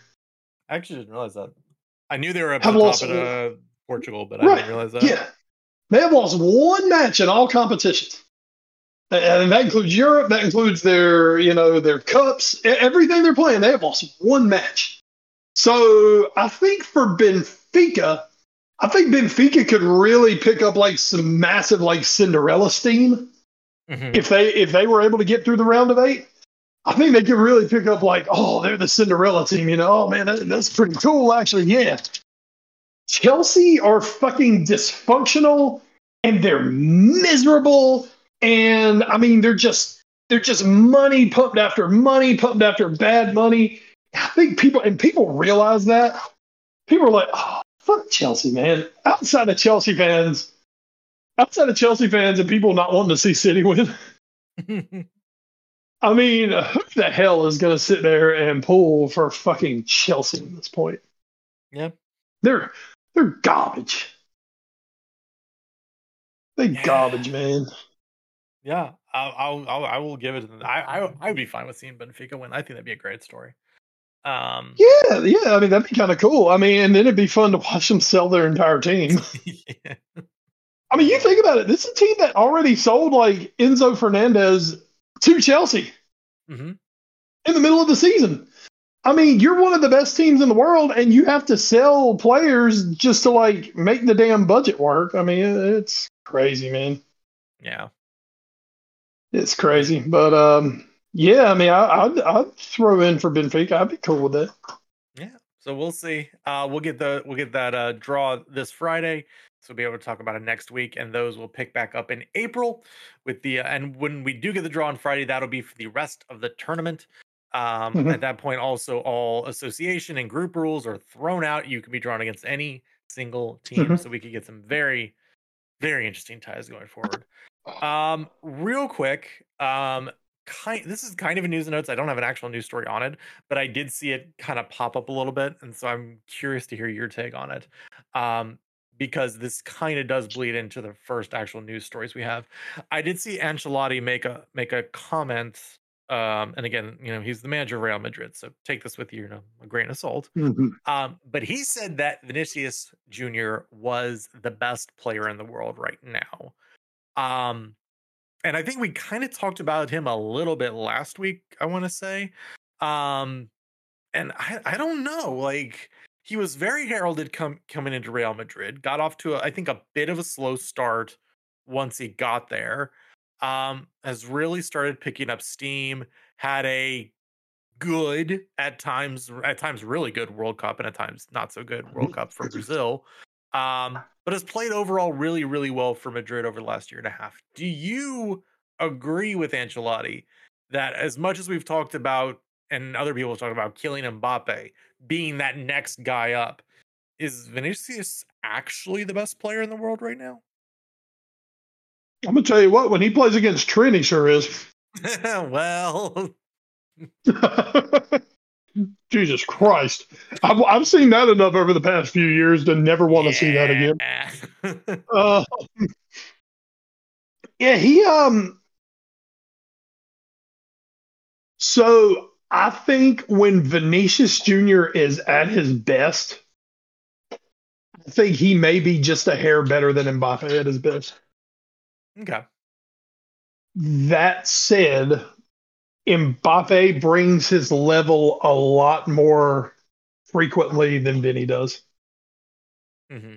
I actually didn't realize that. I knew they were up Have lost top of uh, Portugal, but I didn't realize that. Yeah, they have lost one match in all competitions, and that includes Europe. That includes their, you know, their cups, everything they're playing. They have lost one match. So I think for Benfica, I think Benfica could really pick up like some massive like Cinderella steam Mhm. if they if they were able to get through the round of eight. I think they could really pick up like, oh, they're the Cinderella team, you know. Oh man, that, that's pretty cool, actually. Yeah. Chelsea are fucking dysfunctional and they're miserable. And I mean, they're just they're just money pumped after money, pumped after bad money. I think people and people realize that. People are like, oh, fuck Chelsea, man. Outside of Chelsea fans, outside of Chelsea fans and people not wanting to see City win. I mean, who the hell is going to sit there and pull for fucking Chelsea at this point? Yeah. They're they're garbage. They Yeah. garbage, man. Yeah, I'll, I'll, I'll I will give it. I, I I'd be fine with seeing Benfica win. I think that'd be a great story. Um, Yeah, yeah. I mean, that'd be kind of cool. I mean, and then it'd be fun to watch them sell their entire team. yeah. I mean, you think about it. This is a team that already sold like Enzo Fernandez to Chelsea hmm in the middle of the season. I mean, you're one of the best teams in the world, and you have to sell players just to like make the damn budget work. I mean, it's crazy, man. yeah. It's crazy, but um, yeah. I mean, I, I'd I'd throw in for Benfica. I'd be cool with that. Yeah. So we'll see. Uh, we'll get the we'll get that uh, draw this Friday. So we'll be able to talk about it next week, and those will pick back up in April with the uh, and when we do get the draw on Friday, that'll be for the rest of the tournament. Um, Mhm. At that point, also all association and group rules are thrown out. You can be drawn against any single team, Mhm. so we could get some very, very interesting ties going forward. Um, real quick, um, kind this is kind of a news notes. I don't have an actual news story on it, but I did see it kind of pop up a little bit, and so I'm curious to hear your take on it. Um, because this kind of does bleed into the first actual news stories we have. I did see Ancelotti make a make a comment. Um, and again, you know, he's the manager of Real Madrid, so take this with you, you know, a grain of salt. Um, but he said that Vinicius Jr. was the best player in the world right now. Um, and I think we kind of talked about him a little bit last week, I want to say. Um, and I, I don't know, like he was very heralded com- coming into Real Madrid, got off to a, I think a bit of a slow start once he got there. Um, has really started picking up steam, had a good at times at times really good World Cup and at times not so good World Cup for Brazil. Um, but has played overall really, really well for Madrid over the last year and a half. Do you agree with Ancelotti that as much as we've talked about and other people have talked about Kylian Mbappe being that next guy up, is Vinicius actually the best player in the world right now? I'm gonna tell you what. When he plays against Trent, he sure is. well, Jesus Christ. I've, I've seen that enough over the past few years to never want to see that again. again. Uh, Yeah, he um. So I think when Vinicius Jr. is at his best, I think he may be just a hair better than Mbappe at his best. Okay. That said, Mbappe brings his level a lot more frequently than Vinny does. Mm-hmm.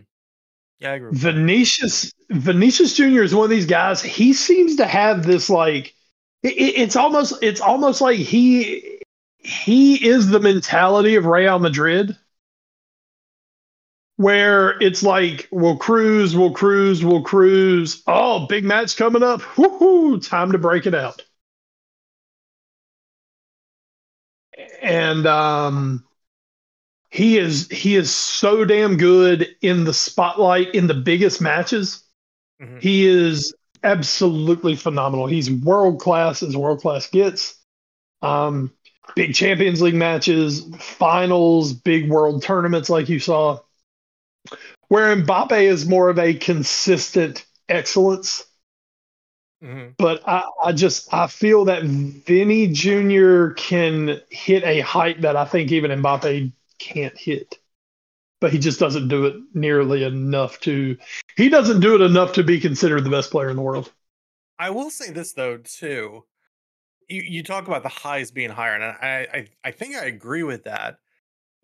Yeah, I agree. Vinicius Vinicius Jr. is one of these guys. He seems to have this like it, it's almost it's almost like he he is the mentality of Real Madrid where it's like we'll cruise, we'll cruise, we'll cruise. Oh, big match coming up. Woohoo, time to break it out. And um he is he is so damn good in the spotlight in the biggest matches. Mm-hmm. He is absolutely phenomenal. He's world class as world class gets. Um, big Champions League matches, finals, big world tournaments like you saw. Where Mbappe is more of a consistent excellence. Mm-hmm. But I, I just I feel that Vinny Jr. can hit a height that I think even Mbappe can't hit. But he just doesn't do it nearly enough to. He doesn't do it enough to be considered the best player in the world. I will say this though too. You you talk about the highs being higher, and I I, I think I agree with that.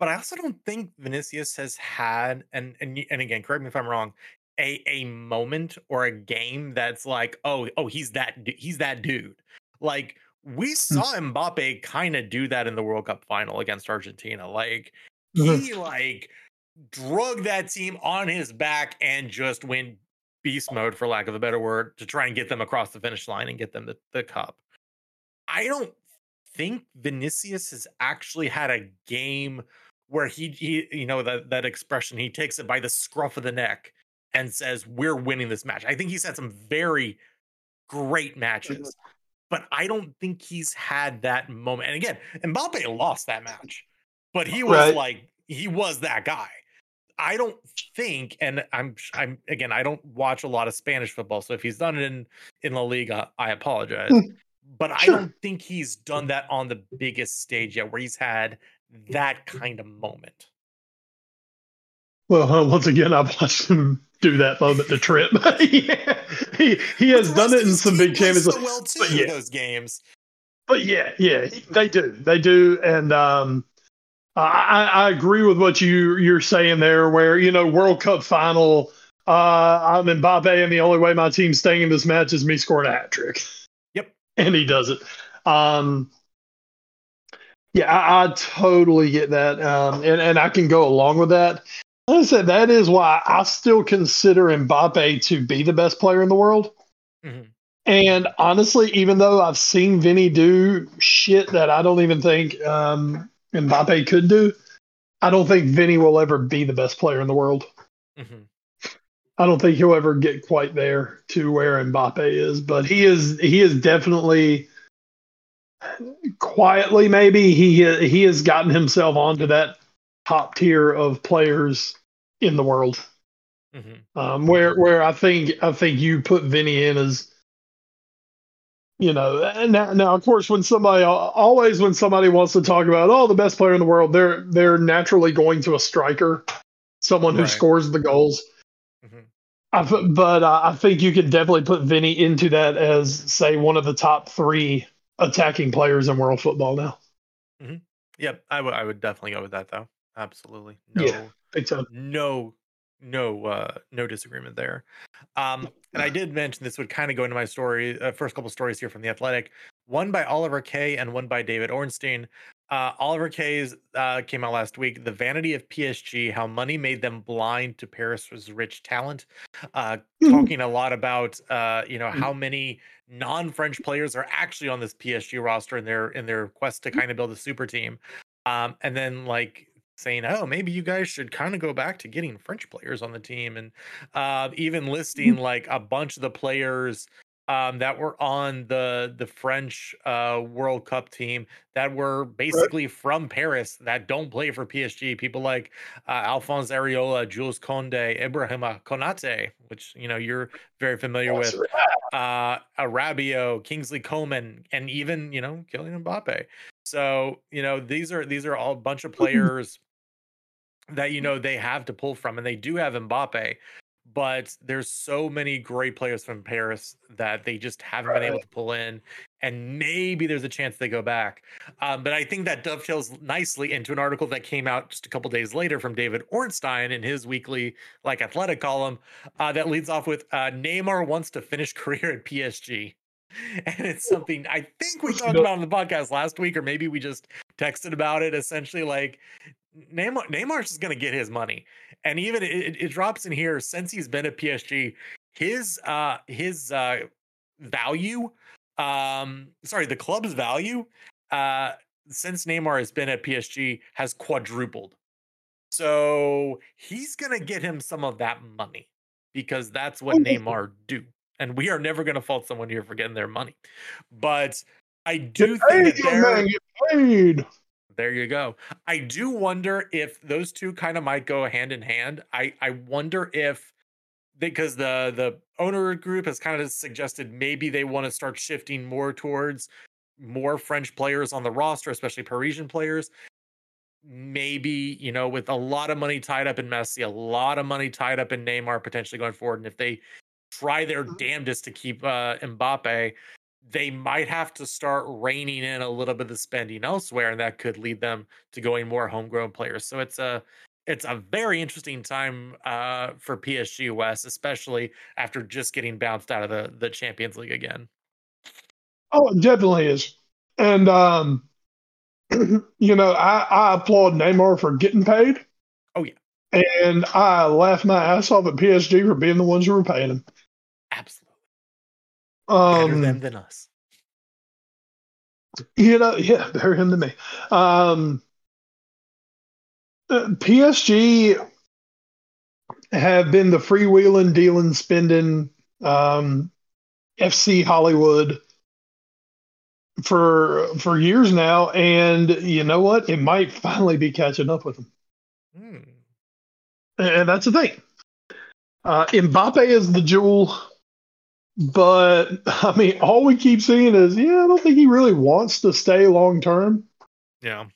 But I also don't think Vinicius has had and and and again, correct me if I'm wrong, a a moment or a game that's like, oh oh he's that he's that dude. Like we hmm. saw Mbappe kind of do that in the World Cup final against Argentina. Like mm-hmm. he like drug that team on his back and just went beast mode, for lack of a better word, to try and get them across the finish line and get them the, the cup. I don't think Vinicius has actually had a game where he, he you know that that expression he takes it by the scruff of the neck and says we're winning this match. I think he's had some very great matches but I don't think he's had that moment. And again, Mbappe lost that match, but he was right. like he was that guy. I don't think, and I'm I'm again, I don't watch a lot of Spanish football, so if he's done it in in La Liga, I apologize. Hmm. but sure. I don't think he's done that on the biggest stage yet, where he's had that kind of moment. Well, uh, once again, I've watched him do that moment to Trip. yeah, he he has done it in some big champions. So well too, but yeah, those games. But yeah, yeah, they do, they do, and um, I, I agree with what you you're saying there. Where you know World Cup final, uh, I'm in Mbappe, and the only way my team's staying in this match is me scoring a hat trick. Yep, and he does it. Um, yeah, I, I, totally get that, um, and and I can go along with that. I said that is why I still consider Mbappe to be the best player in the world. Mm-hmm. And honestly, even though I've seen Vinny do shit that I don't even think um, Mbappe could do, I don't think Vinny will ever be the best player in the world. Mm-hmm. I don't think he'll ever get quite there to where Mbappe is, but he is he is definitely quietly maybe he he has gotten himself onto that top tier of players in the world. Mm-hmm. Um, where where I think I think you put Vinny in as you know now, now of course when somebody always when somebody wants to talk about oh the best player in the world they're they're naturally going to a striker someone who right. scores the goals mm-hmm. I, but uh, I think you could definitely put Vinny into that as say one of the top three attacking players in world football now. Mm-hmm. Yep, I would I would definitely go with that though. Absolutely. No, yeah, big time. No, no, uh, no disagreement there. Um, and I did mention this would kind of go into my story, uh, first couple stories here from the Athletic. One by Oliver Kay and one by David Ornstein. Uh, Oliver Kay's uh, came out last week. The Vanity of PSG: How Money Made Them Blind to Paris's Rich Talent. Uh, talking a lot about uh, you know how many non-French players are actually on this PSG roster in their in their quest to kind of build a super team. Um, and then like saying, "Oh, maybe you guys should kind of go back to getting French players on the team," and uh, even listing like a bunch of the players um, that were on the the French uh, World Cup team that were basically right. from Paris that don't play for PSG. People like uh, Alphonse Areola, Jules Koundé, Ibrahima Konate, which you know you're very familiar with. uh, Arabio, Kingsley Coman, and even you know Kylian Mbappe. So you know these are these are all a bunch of players that you know they have to pull from, and they do have Mbappe, but there's so many great players from Paris that they just haven't right. been able to pull in, and maybe there's a chance they go back. Um, but I think that dovetails nicely into an article that came out just a couple days later from David Ornstein in his weekly like athletic column uh, that leads off with uh, Neymar wants to finish career at PSG. And it's something I think we talked about on the podcast last week, or maybe we just texted about it. Essentially, like Neymar, Neymar's just going to get his money, and even it, it, drops in here since he's been at PSG, his uh his uh value, um, sorry, the club's value, uh, since Neymar has been at PSG has quadrupled. So he's going to get him some of that money because that's what Neymar do, and we are never going to fault someone here for getting their money, but I do think that they're there you go. I do wonder if those two kind of might go hand in hand. I I wonder if because the the owner group has kind of suggested maybe they want to start shifting more towards more French players on the roster, especially Parisian players. Maybe, you know, with a lot of money tied up in Messi, a lot of money tied up in Neymar potentially going forward. And if they try their mm-hmm. damnedest to keep uh, Mbappe, they might have to start reining in a little bit of the spending elsewhere, and that could lead them to going more homegrown players. So it's a it's a very interesting time uh, for PSG Wes, especially after just getting bounced out of the the Champions League again. Oh, it definitely is, and um, you know, I, I applaud Neymar for getting paid. Oh yeah, and I laugh my ass off at PSG for being the ones who were paying him. Absolutely. Um, better them than us. You know, yeah, better him than me. Um, uh, PSG have been the freewheeling, dealing, spending um, FC Hollywood for for years now, and you know what? It might finally be catching up with them. Hmm. And that's the thing. Uh, Mbappe is the jewel but I mean, all we keep seeing is, yeah, I don't think he really wants to stay long term. Yeah.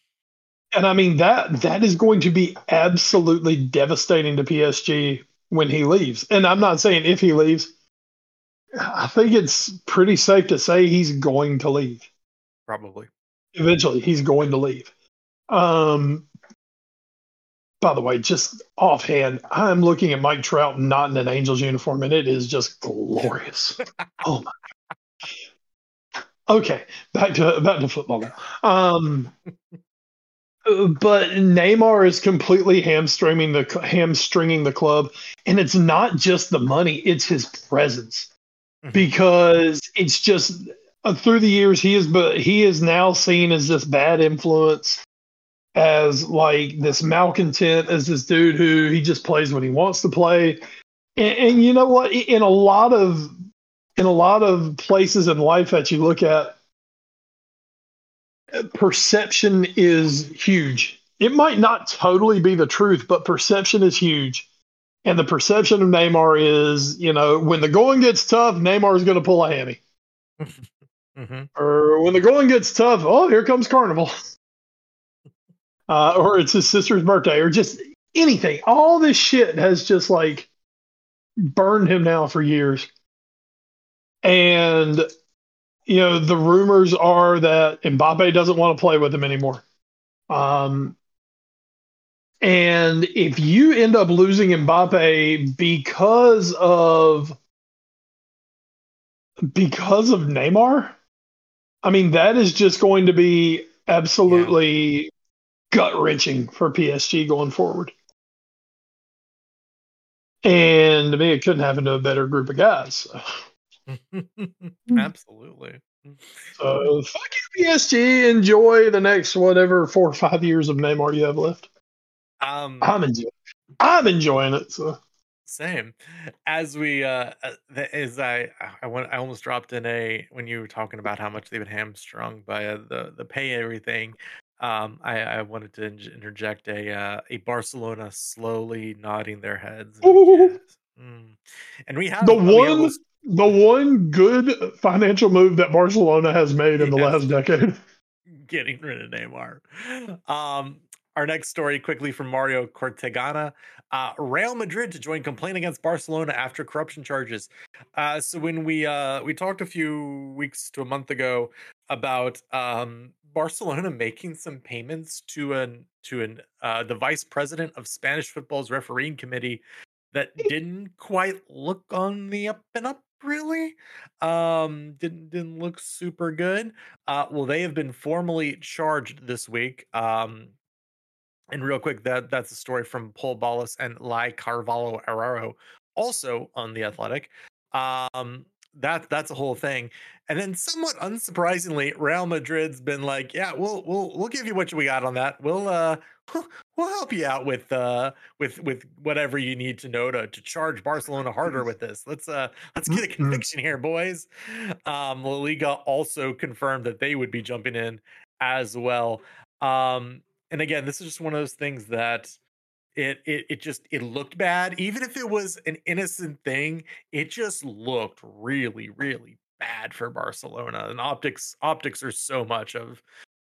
And I mean that that is going to be absolutely devastating to PSG when he leaves. And I'm not saying if he leaves. I think it's pretty safe to say he's going to leave. Probably. Eventually, he's going to leave. Um, by the way, just offhand, I'm looking at Mike Trout not in an Angels uniform, and it is just glorious. oh my. Okay, back to back to football now. Um, but Neymar is completely hamstringing the hamstringing the club, and it's not just the money; it's his presence, mm-hmm. because it's just uh, through the years he is but he is now seen as this bad influence as like this malcontent, as this dude who he just plays when he wants to play. And, and you know what? In a lot of in a lot of places in life that you look at, perception is huge. It might not totally be the truth, but perception is huge. And the perception of Neymar is, you know, when the going gets tough, Neymar is going to pull a hammy. mm-hmm. Or when the going gets tough, oh, here comes Carnival. uh, or it's his sister's birthday, or just anything. All this shit has just like burned him now for years. And you know, the rumors are that Mbappe doesn't want to play with him anymore. Um, and if you end up losing Mbappe because of because of Neymar, I mean that is just going to be absolutely gut wrenching for PSG going forward. And to me, it couldn't happen to a better group of guys. Absolutely. So fuck you, PSG. Enjoy the next whatever four or five years of Neymar you have left. Um, I'm enjoying. I'm enjoying it. So same as we uh, uh as I I went I almost dropped in a when you were talking about how much they've been hamstrung by uh, the the pay everything. Um, I, I wanted to interject a uh, a Barcelona slowly nodding their heads. Mm. And we have the one the one good financial move that Barcelona has made in the Yes. last decade. getting rid of Neymar. Um, our next story quickly from Mario Cortegana. Uh, Real Madrid to join complaint against Barcelona after corruption charges. Uh, so when we uh, we talked a few weeks to a month ago about um, Barcelona making some payments to an to an uh, the vice president of Spanish football's refereeing committee that didn't quite look on the up and up really um didn't didn't look super good uh, well, they have been formally charged this week. Um, and real quick, that that's a story from Pol Ballús and Laia Cervelló Herrero, also on the Athletic. Um, that that's a whole thing. And then, somewhat unsurprisingly, Real Madrid's been like, "Yeah, we'll we'll we'll give you what we got on that. We'll uh we'll help you out with uh with with whatever you need to know to to charge Barcelona harder with this. Let's uh let's get a Mhm. conviction here, boys." Um, La Liga also confirmed that they would be jumping in as well. Um, and again, this is just one of those things that it it it just it looked bad. Even if it was an innocent thing, it just looked really, really bad for Barcelona. And optics optics are so much of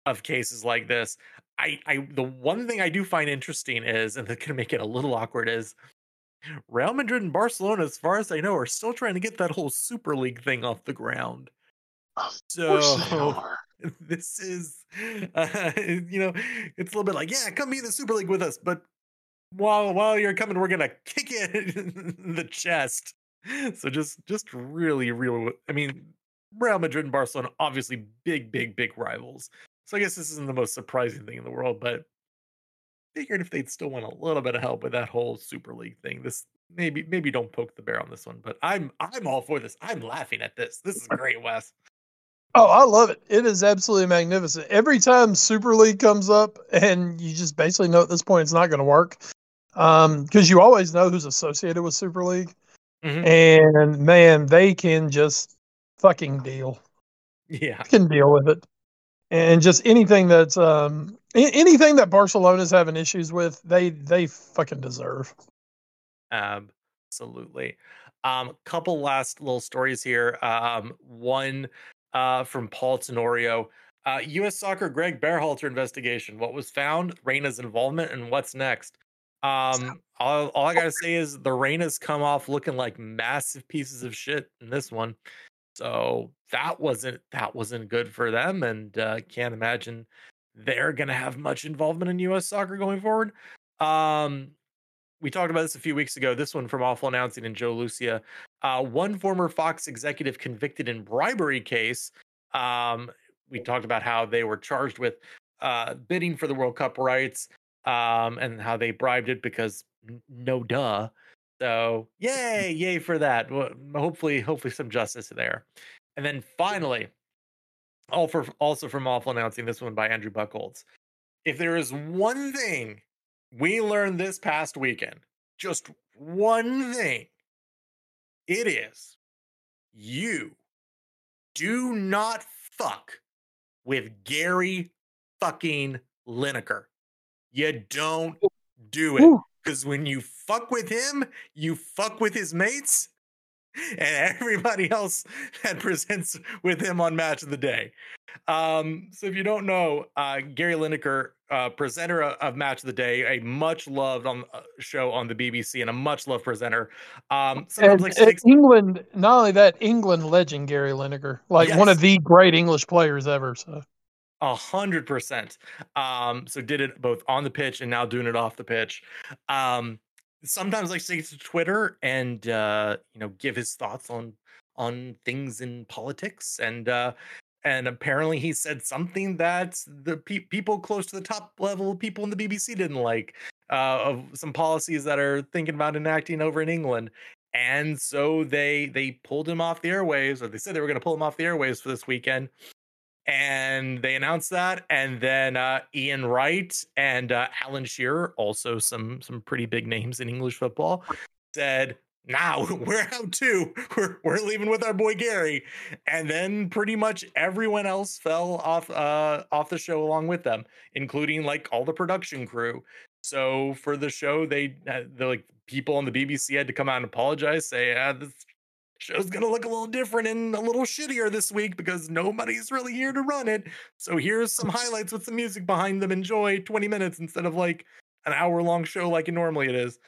of cases like this. I I the one thing I do find interesting is, and that's gonna make it a little awkward, is Real Madrid and Barcelona, as far as I know, are still trying to get that whole Super League thing off the ground. Of So course they are. this is uh, you know it's a little bit like yeah come be in the super league with us but while while you're coming we're gonna kick it in the chest. So just just really real i mean real madrid and barcelona obviously big big big rivals. So i guess this isn't the most surprising thing in the world but figured if they'd still want a little bit of help with that whole super league thing this maybe maybe don't poke the bear on this one but i'm i'm all for this. I'm laughing at this. This is great wes. Oh, I love it. It is absolutely magnificent. Every time Super League comes up, and you just basically know at this point it's not going to work, because you always know who's associated with Super League, Mhm. and man, they can just fucking deal, yeah can deal with it, and just anything that's um anything that Barcelona's having issues with, they they fucking deserve. Absolutely. Um, couple last little stories here. Um, one uh, from Paul Tenorio. Uh, U.S. Soccer Greg Berhalter investigation. What was found? Reyna's involvement, and what's next? Um, all, all I gotta say is the rain has come off looking like massive pieces of shit in this one. So that wasn't that wasn't good for them, and uh, can't imagine they're gonna have much involvement in U.S. soccer going forward. Um, we talked about this a few weeks ago. This one from Awful Announcing and Joe Lucia. Uh, one former Fox executive convicted in bribery case. Um, we talked about how they were charged with uh, bidding for the World Cup rights um, and how they bribed it because no duh. So yay, yay for that. Hopefully, hopefully some justice there. And then finally, all for also from Awful Announcing, this one by Andrew Bucholtz. If there is one thing we learned this past weekend, just one thing, it is you do not fuck with Gary fucking Lineker. You don't do it. Because when you fuck with him, you fuck with his mates and everybody else that presents with him on match of the day. Um, so if you don't know, uh, Gary Lineker, uh, presenter of, of Match of the Day, a much loved on uh, show on the BBC and a much loved presenter. Um, And, like six, England, not only that, England legend Gary Lineker, like one of the great English players ever. So A hundred percent. Um, so did it both on the pitch and now doing it off the pitch. Um, sometimes like to to Twitter and uh, you know give his thoughts on on things in politics and uh, and apparently he said something that the pe- people close to the top level people in the BBC didn't like uh, of some policies that are thinking about enacting over in England. And so they they pulled him off the airwaves, or they said they were going to pull him off the airwaves for this weekend and they announced that and then uh, ian wright and uh, alan shearer also some some pretty big names in english football said now we're out too. We're, we're leaving with our boy gary. And then pretty much everyone else fell off uh off the show along with them including like all the production crew. So for the show they uh, the like people on the bbc had to come out and apologize say ah, this show's gonna look a little different and a little shittier this week because nobody's really here to run it. So here's some highlights with some music behind them. Enjoy 20 minutes instead of like an hour long show like it normally it is.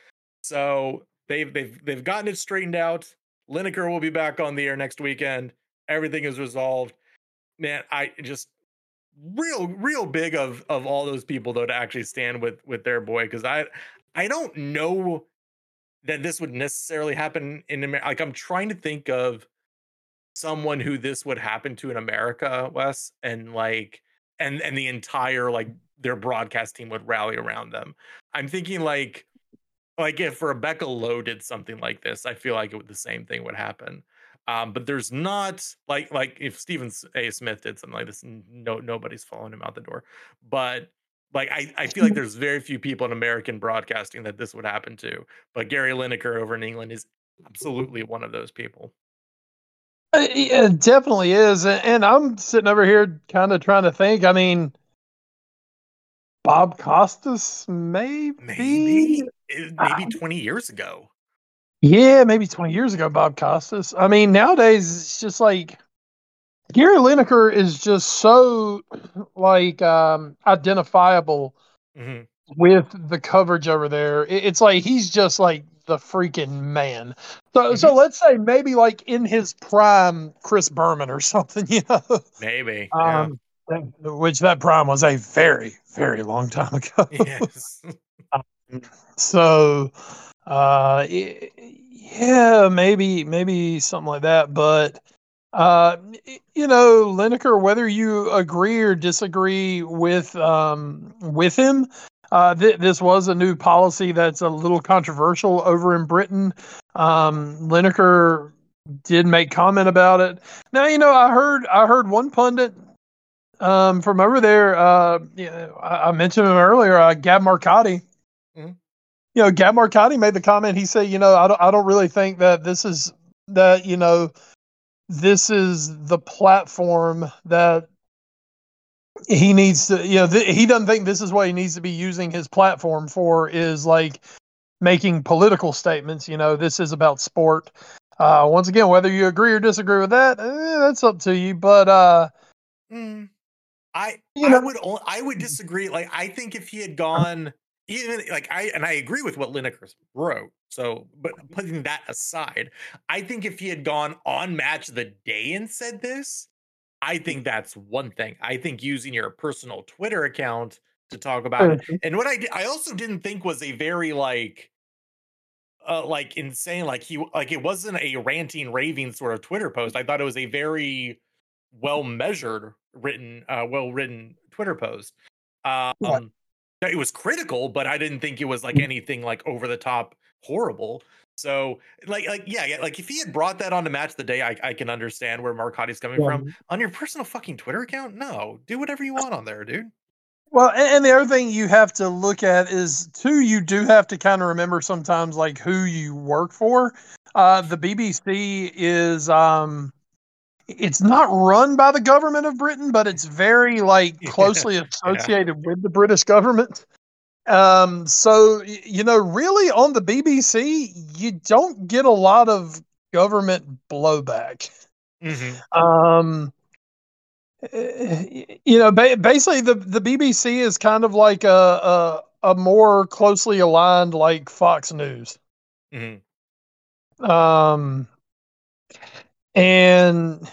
So they've they've they've gotten it straightened out. Lineker will be back on the air next weekend. Everything is resolved. Man, I just real real big of of all those people though to actually stand with with their boy because I I don't know that this would necessarily happen in America. Like I'm trying to think of someone who this would happen to in America, Wes, and like and and the entire like their broadcast team would rally around them. I'm thinking like like if Rebecca Lowe did something like this, I feel like it would the same thing would happen. Um, but there's not like like if Stephen A. Smith did something like this, no nobody's following him out the door. But like I, I feel like there's very few people in American broadcasting that this would happen to. But Gary Lineker over in England is absolutely one of those people. Uh, it definitely is, and I'm sitting over here kind of trying to think. I mean, Bob Costas, maybe, maybe, eh, maybe 20 years ago. Yeah, maybe 20 years ago, Bob Costas. I mean, nowadays it's just like Gary Lineker is just so like um, identifiable mm-hmm. with the coverage over there. It's like he's just like the freaking man. So, mm-hmm. so let's say maybe like in his prime, Chris Berman or something, you know? Maybe. Um, yeah. Which that prime was a very, very long time ago. Yes. um, so, uh, yeah, maybe maybe something like that. But uh, you know, Lineker, whether you agree or disagree with um, with him, uh, th- this was a new policy that's a little controversial over in Britain. Um, Lineker did make comment about it. Now, you know, I heard I heard one pundit um, from over there. Uh, I mentioned him earlier, uh, Gab Marcotti. Mm-hmm you know, Gab Marcotti made the comment. He said, you know, I don't, I don't really think that this is that, you know, this is the platform that he needs to, you know, th- he doesn't think this is what he needs to be using his platform for is like making political statements. You know, this is about sport. Uh, once again, whether you agree or disagree with that, eh, that's up to you. But uh, mm, I, you know, I would, I would disagree. Like, I think if he had gone even like I and I agree with what Lineker wrote. So, but putting that aside, I think if he had gone on match the day and said this, I think that's one thing. I think using your personal Twitter account to talk about it, mm-hmm. and what I did, I also didn't think was a very like, uh, like insane. Like he, like it wasn't a ranting, raving sort of Twitter post. I thought it was a very well measured, written, uh, well written Twitter post. Um, it was critical, but I didn't think it was like mm. anything like over the top horrible. So like like yeah, yeah like if he had brought that on to match the day, I, I can understand where Marcotti's coming yeah. from. On your personal fucking Twitter account, no, do whatever you want on there, dude. Well, and the other thing you have to look at is too, you do have to kind of remember sometimes like who you work for. Uh, the BBC is um, it's not run by the government of Britain, but it's very like closely associated yeah. with the British government. Um, so you know, really on the BBC, you don't get a lot of government blowback. Mm-hmm. Um, eh, you know, ba- basically the the BBC is kind of like a a, a more closely aligned like Fox News. Mm-hmm. Um, and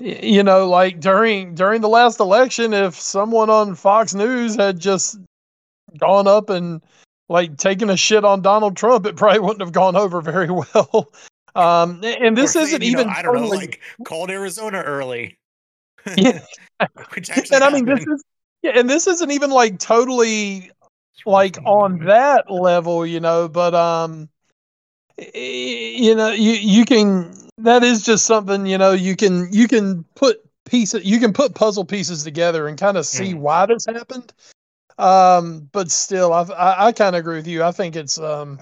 you know like during during the last election if someone on fox news had just gone up and like taken a shit on donald trump it probably wouldn't have gone over very well. Um and this isn't even know, i don't totally... know like called arizona early. Yeah. Which actually and i mean this is yeah and this isn't even like totally like on that level you know but um you know you you can that is just something you know you can you can put pieces you can put puzzle pieces together and kind of see mm. why this happened um but still i i, I kind of agree with you i think it's um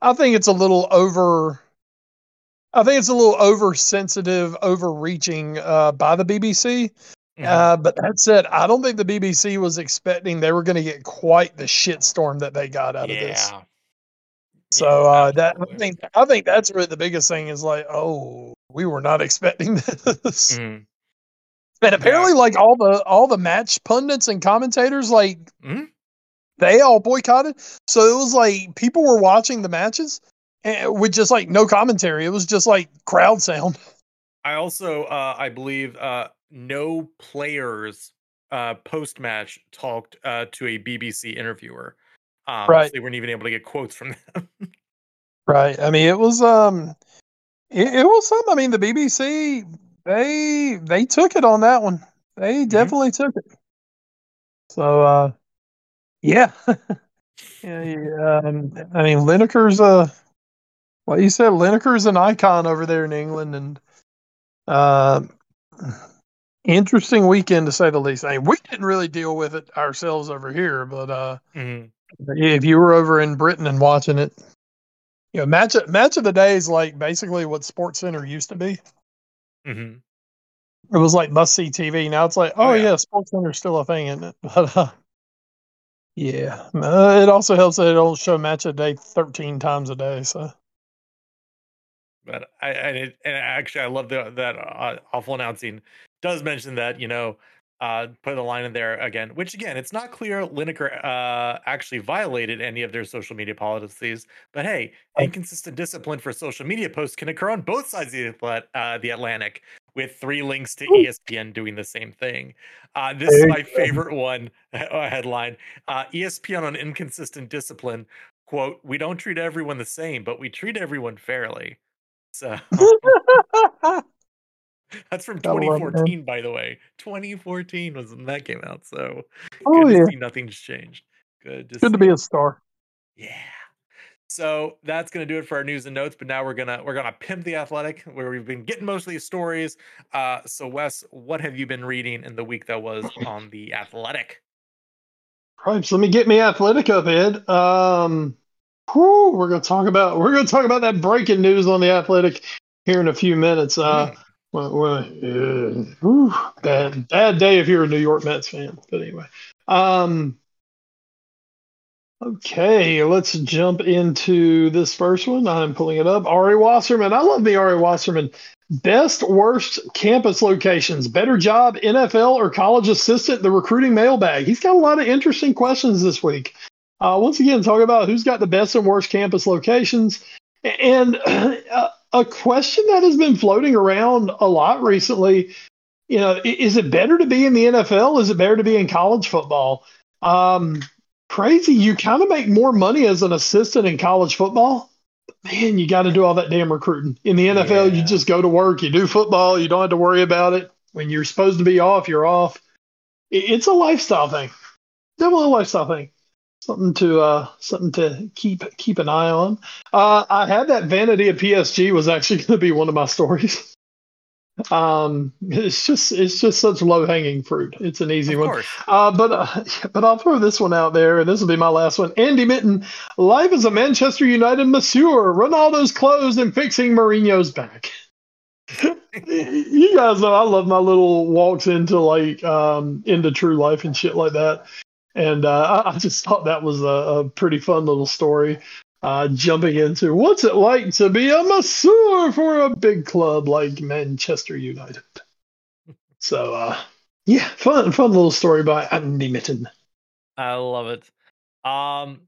i think it's a little over i think it's a little oversensitive overreaching uh by the bbc mm-hmm. uh but that said i don't think the bbc was expecting they were going to get quite the shitstorm that they got out yeah. of this So uh, that I think I think that's really the biggest thing is like, oh, we were not expecting this. Mhm. And apparently, like all the all the match pundits and commentators, like Mhm. they all boycotted. So it was like people were watching the matches and with just like no commentary. It was just like crowd sound. I also, uh, I believe, uh, no players uh, post match talked uh, to a BBC interviewer. Um, so Right. they weren't even able to get quotes from them. Right. I mean, it was um, it, it was something. I mean, the BBC they they took it on that one. They definitely took it. So uh, yeah, yeah. yeah, Um, I mean, Lineker's uh, like you said, Lineker's an icon over there in England, and uh, interesting weekend to say the least. I mean, we didn't really deal with it ourselves over here, but uh, Mhm. If you were over in Britain and watching it, you know, match match of the day is like basically what Sports Center used to be. Mhm. It was like must see TV. Now it's like, Oh, oh, yeah. yeah, Sports Center's still a thing, isn't it? But uh, yeah, uh, it also helps that it don't show match of the day thirteen times a day. So But I, and, it, and actually, I love the, that uh, awful announcing does mention that, you know, uh, put a line in there again, which again, it's not clear Lineker uh, actually violated any of their social media policies. But hey, inconsistent discipline for social media posts can occur on both sides of the, uh, the Atlantic, with three links to ESPN doing the same thing. Uh, this is my favorite one uh, headline uh, ESPN on inconsistent discipline. Quote, we don't treat everyone the same, but we treat everyone fairly. So that's from Gotta love it, man. 2014, by the way. 2014 was when that came out. So oh good yeah, to see nothing's changed. Good to good to be a star. Yeah. So that's gonna do it for our news and notes. But now we're gonna we're gonna pimp the athletic, where we've been getting most of these stories. Uh, so Wes, what have you been reading in the week that was on the athletic? Right, so let me get me athletic up, Ed. Um, whew, we're gonna talk about we're gonna talk about that breaking news on the athletic here in a few minutes. Uh, Mm. Well, well, uh, whew, bad bad day if you're a New York Mets fan. But anyway, um, okay, let's jump into this first one. I'm pulling it up. Ari Wasserman. I love me Ari Wasserman. Best worst campus locations, better job, NFL or college assistant, the recruiting mailbag. He's got a lot of interesting questions this week. Uh, once again, talk about who's got the best and worst campus locations. And uh, a question that has been floating around a lot recently you know, is it better to be in the NFL? Is it better to be in college football? Um, crazy. You kind of make more money as an assistant in college football. Man, you got to do all that damn recruiting. In the NFL, you just go to work, you do football, you don't have to worry about it. When you're supposed to be off, you're off. It's a lifestyle thing. Definitely a lifestyle thing. Something to uh, something to keep keep an eye on. Uh, I had that vanity of PSG was actually going to be one of my stories. Um, it's just it's just such low hanging fruit. It's an easy Of one. course. Uh, but uh, but I'll throw this one out there, and this will be my last one. Andy Mitten, life as a Manchester United masseur. Ronaldo's clothes and fixing Mourinho's back. you guys know I love my little walks into like um into true life and shit like that. And uh, I, just thought that was a, a pretty fun little story. Uh, jumping into what's it like to be a masseur for a big club like Manchester United. So uh, yeah, fun fun little story by Andy Mitten. I love it. Um,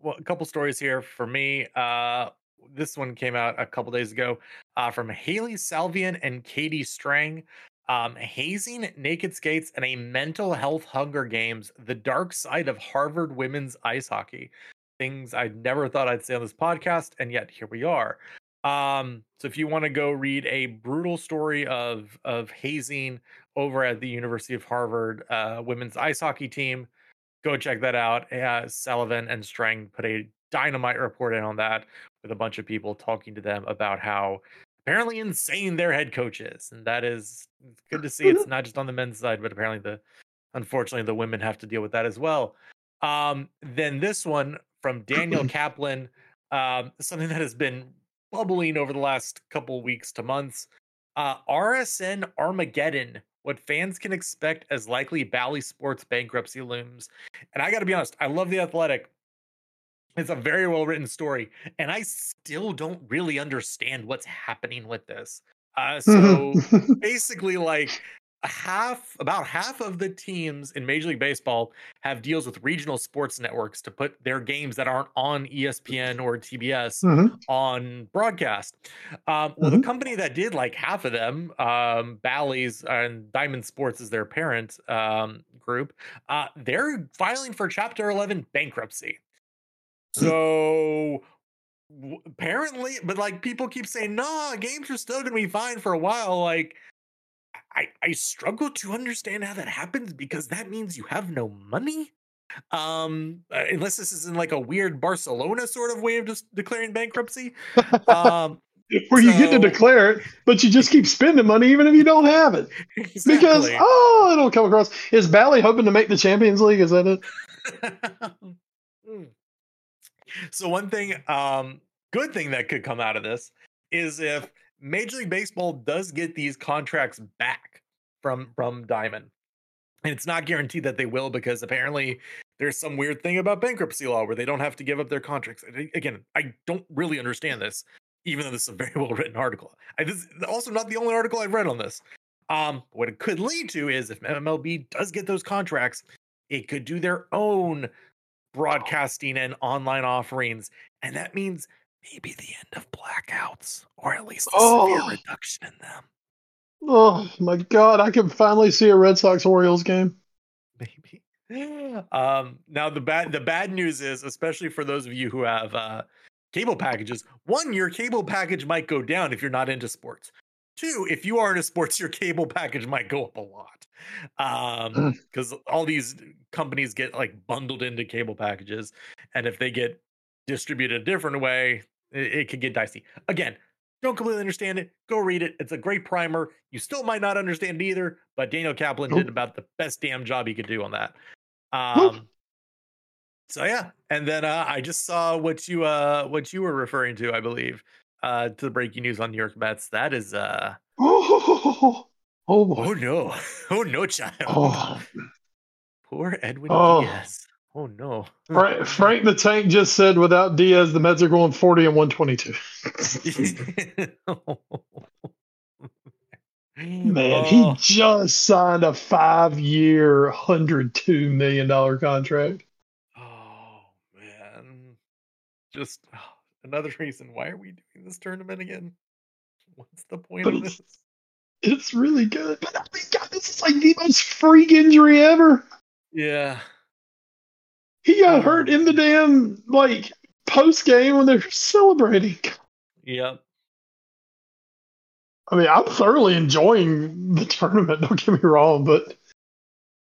well, a couple stories here for me. Uh, this one came out a couple days ago uh, from Hailey Salvian and Katie Strang. Um, hazing, naked skates, and a mental health Hunger Games: The Dark Side of Harvard Women's Ice Hockey. Things I never thought I'd say on this podcast, and yet here we are. Um, so if you want to go read a brutal story of of hazing over at the University of Harvard uh, women's ice hockey team, go check that out. Uh, Salvian and Strang put a dynamite report in on that with a bunch of people talking to them about how apparently insane their head coach is, and that is good to see. It's not just on the men's side, but apparently the unfortunately the women have to deal with that as well. Um, then this one from Daniel Kaplan, um, something that has been bubbling over the last couple weeks to months. Uh, RSN Armageddon, what fans can expect as likely Bally Sports bankruptcy looms. And I got to be honest, I love the Athletic. It's a very well written story, and I still don't really understand what's happening with this. Uh, so basically, like half about half of the teams in Major League Baseball have deals with regional sports networks to put their games that aren't on ESPN or TBS Mhm. on broadcast. Um, well, the company that did like half of them, um, Bally's and Diamond Sports is their parent um, group, uh, they're filing for Chapter 11 bankruptcy. So apparently, but like people keep saying, nah, games are still to be fine for a while. Like, I, I struggle to understand how that happens because that means you have no money. Um, uh, unless this is in like a weird Barcelona sort of way of just declaring bankruptcy. Um, Where you get to declare it, but you just keep spending money even if you don't have it. Because oh, it'll come across. Is Bally hoping to make the Champions League? Is that it? So one thing, um, good thing that could come out of this is if Major League Baseball does get these contracts back from from Diamond, and it's not guaranteed that they will because apparently there's some weird thing about bankruptcy law where they don't have to give up their contracts. Again, I don't really understand this, even though this is a very well written article. I, this is also not the only article I've read on this. Um, what it could lead to is if MLB does get those contracts, it could do their own broadcasting and online offerings, and that means maybe the end of blackouts, or at least a severe Oh. reduction in them. Oh my God! I can finally see a Red Sox Orioles game. maybe. Um, now the bad the bad news is, especially for those of you who have uh, cable packages, one, your cable package might go down if you're not into sports. Two, if you are into sports, your cable package might go up a lot. Um, because all these companies get like bundled into cable packages, and if they get distributed a different way, it, it could get dicey. Again, don't completely understand it. Go read it. It's a great primer. You still might not understand it either, but Daniel Kaplan did about the best damn job he could do on that. Nope. Um, so yeah, and then uh, I just saw what you uh what you were referring to, I believe, uh to the breaking news on New York Mets. That is uh Oh, oh boy! oh no, oh no, child, Oh, poor Edwin Oh. Diaz. Oh no, Frank, Frank the Tank just said without Diaz, the Mets are going 40 and 122. Man, he Oh, just signed a five year, $102 million contract. oh, man, just oh, another reason. Why are we doing this tournament again? What's the point But of it's- this? It's really good. But oh my God, this is like the most freak injury ever. Yeah, He got Oh. hurt um, in the damn, like, post game when they're celebrating. yep. I mean, I'm thoroughly enjoying the tournament, don't get me wrong, but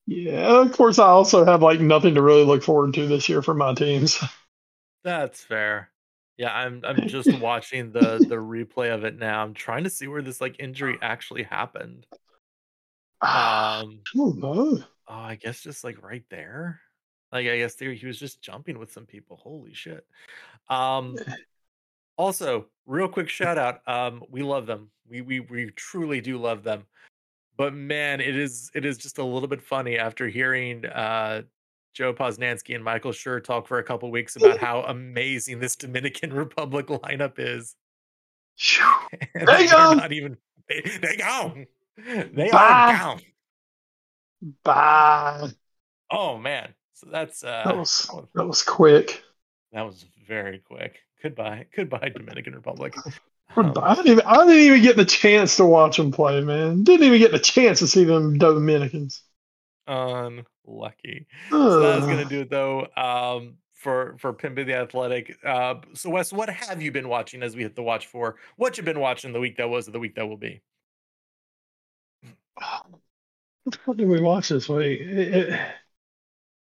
yeah, of course, I also have like nothing to really look forward to this year for my teams. That's fair. Yeah, I'm I'm just watching the the replay of it now. I'm trying to see where this like injury actually happened. Um don't oh, I guess just like right there. Like I guess there he was just jumping with some people. Holy shit. Um also, real quick shout out. Um we love them. We we we truly do love them. But man, it is it is just a little bit funny after hearing uh Joe Posnanski and Michael Schur talk for a couple weeks about how amazing this Dominican Republic lineup is. They go. not even they, they go. They Bye. are gone. Bye. Oh man. So that's uh That was that was- quick. that was very quick. Goodbye. Goodbye, Dominican Republic. I Um, didn't even I didn't even get the chance to watch them play, man. Didn't even get the chance to see them Dominicans. Unlucky. So that was gonna do it though. Um for for Pimpin' the Athletic. Uh so Wes, what have you been watching as we hit the watch for? What you've been watching the week that was or the week that will be? What did we watch this week? It- it-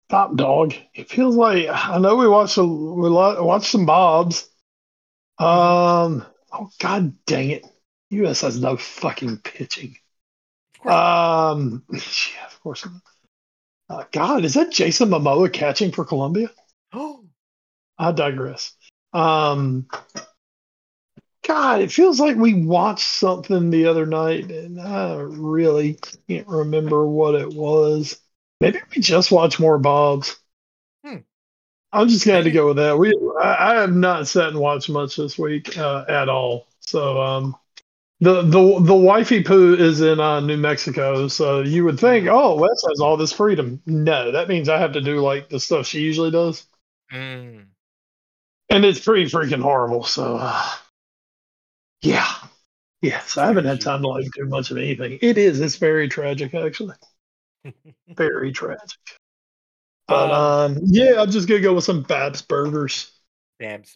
Top Dog. It feels like I know we watched a, we watched some Bobs. Um. Oh God dang it! U.S. has no fucking pitching. Um. Yeah, of course. Uh, God, is that Jason Momoa catching for Colombia? oh I digress. Um, God, it feels like we watched something the other night, and I really can't remember what it was. Maybe we just watched more Bob's. Hmm. I'm just going to go with that. We I, I, have not sat and watched much this week uh, at all. So um, the the the wifey poo is in uh, New Mexico, so you would think, oh, Wes has all this freedom. No, that means I have to do like the stuff she usually does, mm. and it's pretty freaking horrible. So, uh, yeah, yes, I haven't had time to like do much of anything. It is. It's very tragic, actually. very tragic. But um, um, yeah, I'm just gonna go with some Babs burgers. Babs.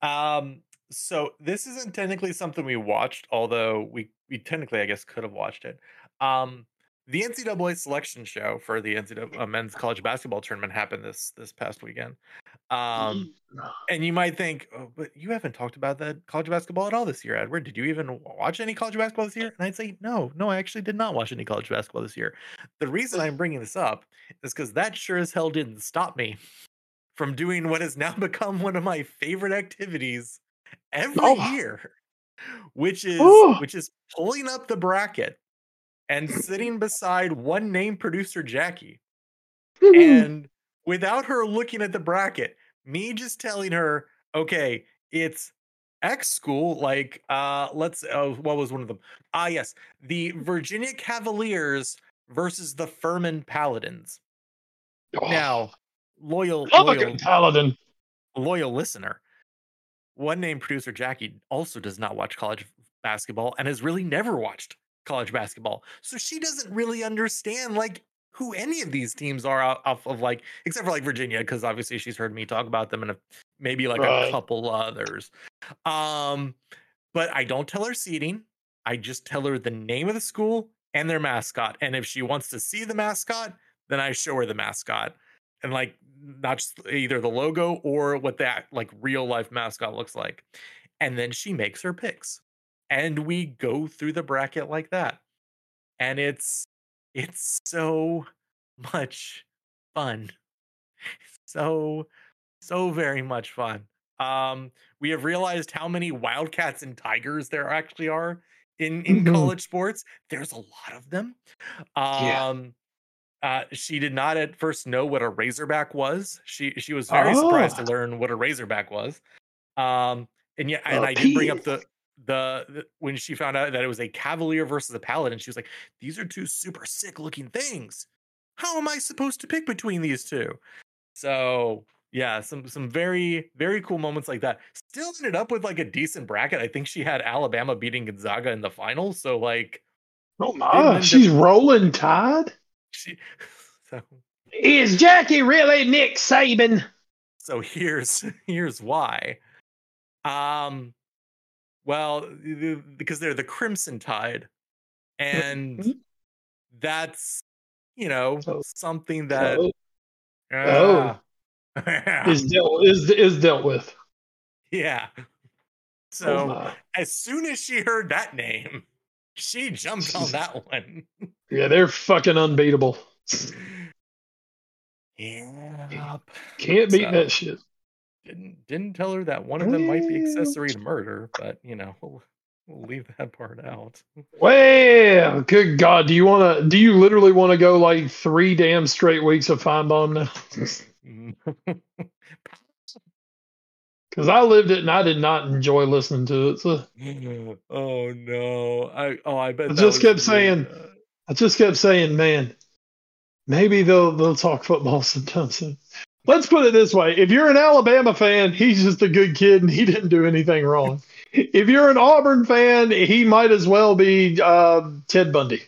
Um, so this isn't technically something we watched, although we we technically I guess could have watched it. Um, the NCAA selection show for the NCAA uh, men's college basketball tournament happened this this past weekend. Um, and you might think, oh, but you haven't talked about that college basketball at all this year, Edward. Did you even watch any college basketball this year? And I'd say, no, no, I actually did not watch any college basketball this year. The reason I'm bringing this up is because that sure as hell didn't stop me from doing what has now become one of my favorite activities every oh. year, which is Ooh. which is pulling up the bracket and sitting beside one name producer Jackie. and without her looking at the bracket, me just telling her, okay, it's X school, like uh let's uh what was one of them? Ah yes, the Virginia Cavaliers versus the Furman Paladins. Oh. Now, loyal, loyal paladin. Loyal listener one name producer Jackie also does not watch college basketball and has really never watched college basketball. So she doesn't really understand like who any of these teams are off of like except for like Virginia because obviously she's heard me talk about them and maybe like right. a couple others. Um but I don't tell her seating. I just tell her the name of the school and their mascot. And if she wants to see the mascot, then I show her the mascot. And like not just either the logo or what that like real life mascot looks like. And then she makes her picks. And we go through the bracket like that. And it's it's so much fun. So so very much fun. Um we have realized how many Wildcats and Tigers there actually are in in mm-hmm. college sports. There's a lot of them. Um yeah uh, she did not at first know what a razorback was. She she was very oh. surprised to oh. learn what a razorback was. Um, and yeah, and I did bring up the, the, the when she found out that it was a cavalier versus a paladin. She was like, "These are two super sick looking things. How am I supposed to pick between these two? So yeah, some some very very cool moments like that. Still ended up with like a decent bracket. I think she had Alabama beating Gonzaga in the finals. So like, oh my, she's rolling tide. So is Jackie really Nick Saban? So here's here's why. Um, well, because they're the Crimson Tide, and mm-hmm. that's you know oh. something that oh, uh, oh. is dealt is is dealt with. Yeah. So oh as soon as she heard that name, she jumped on that one. yeah, they're fucking unbeatable. Yeah. Can't beat so, that shit. Didn't didn't tell her that one of them might be accessory to murder, but you know, we'll, we'll leave that part out. Well, good God, do you want to? Do you literally want to go like three damn straight weeks of Finebaum now? Mm-hmm. Because I lived it and I did not enjoy listening to it. So. Oh no! I oh I bet. I just kept saying. I just kept saying, man, maybe they'll they'll talk football sometime soon. Let's put it this way: if you're an Alabama fan, he's just a good kid and he didn't do anything wrong. if you're an Auburn fan, he might as well be uh, Ted Bundy.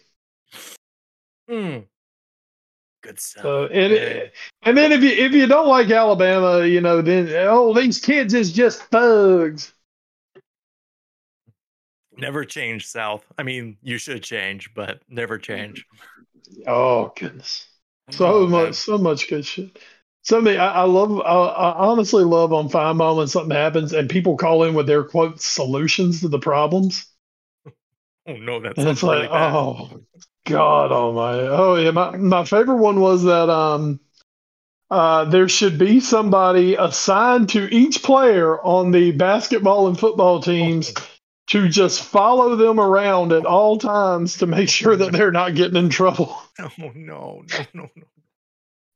Hmm. Good stuff. So, and and then if you if you don't like Alabama, you know, then oh these kids is just thugs. Never change, South. I mean, you should change, but never change. Oh goodness, so oh, much, so much good shit. Something I, I love. I, I, honestly love on Finebaum when something happens and people call in with their quote solutions to the problems. Oh no, that's and it's really like, bad. oh God oh my, Oh yeah, my my favorite one was that um, uh, there should be somebody assigned to each player on the basketball and football teams to just follow them around at all times to make sure that they're not getting in trouble. Oh no, no, no, no.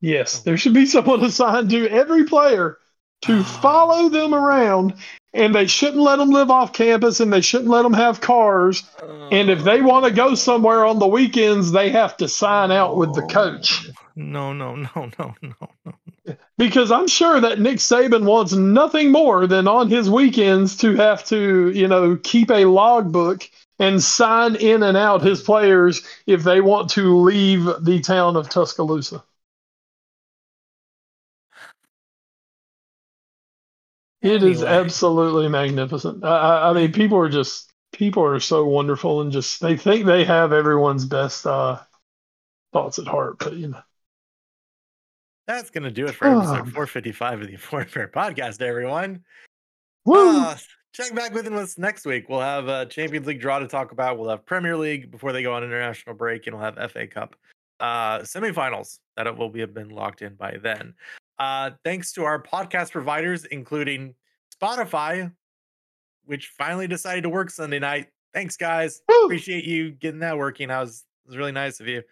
Yes, there should be someone assigned to every player to follow them around, and they shouldn't let them live off campus, and they shouldn't let them have cars. And if they want to go somewhere on the weekends, they have to sign out with the coach. No, no, no, no, no, no. Because I'm sure that Nick Saban wants nothing more than on his weekends to have to, you know, keep a logbook and sign in and out his players if they want to leave the town of Tuscaloosa. It is Anyway. absolutely magnificent. I, I, mean, people are just people are so wonderful and just they think they have everyone's best uh, thoughts at heart. But you know, That's gonna do it for episode Um. 455 of the Foreign Affair podcast, everyone. woo! Uh, check back with us next week. We'll have a Champions League draw to talk about. We'll have Premier League before they go on international break, and we'll have FA Cup uh, semifinals that will be have been locked in by then. Uh, thanks to our podcast providers, including Spotify, which finally decided to work Sunday night. Thanks, guys. Woo! Appreciate you getting that working. I was it was really nice of you to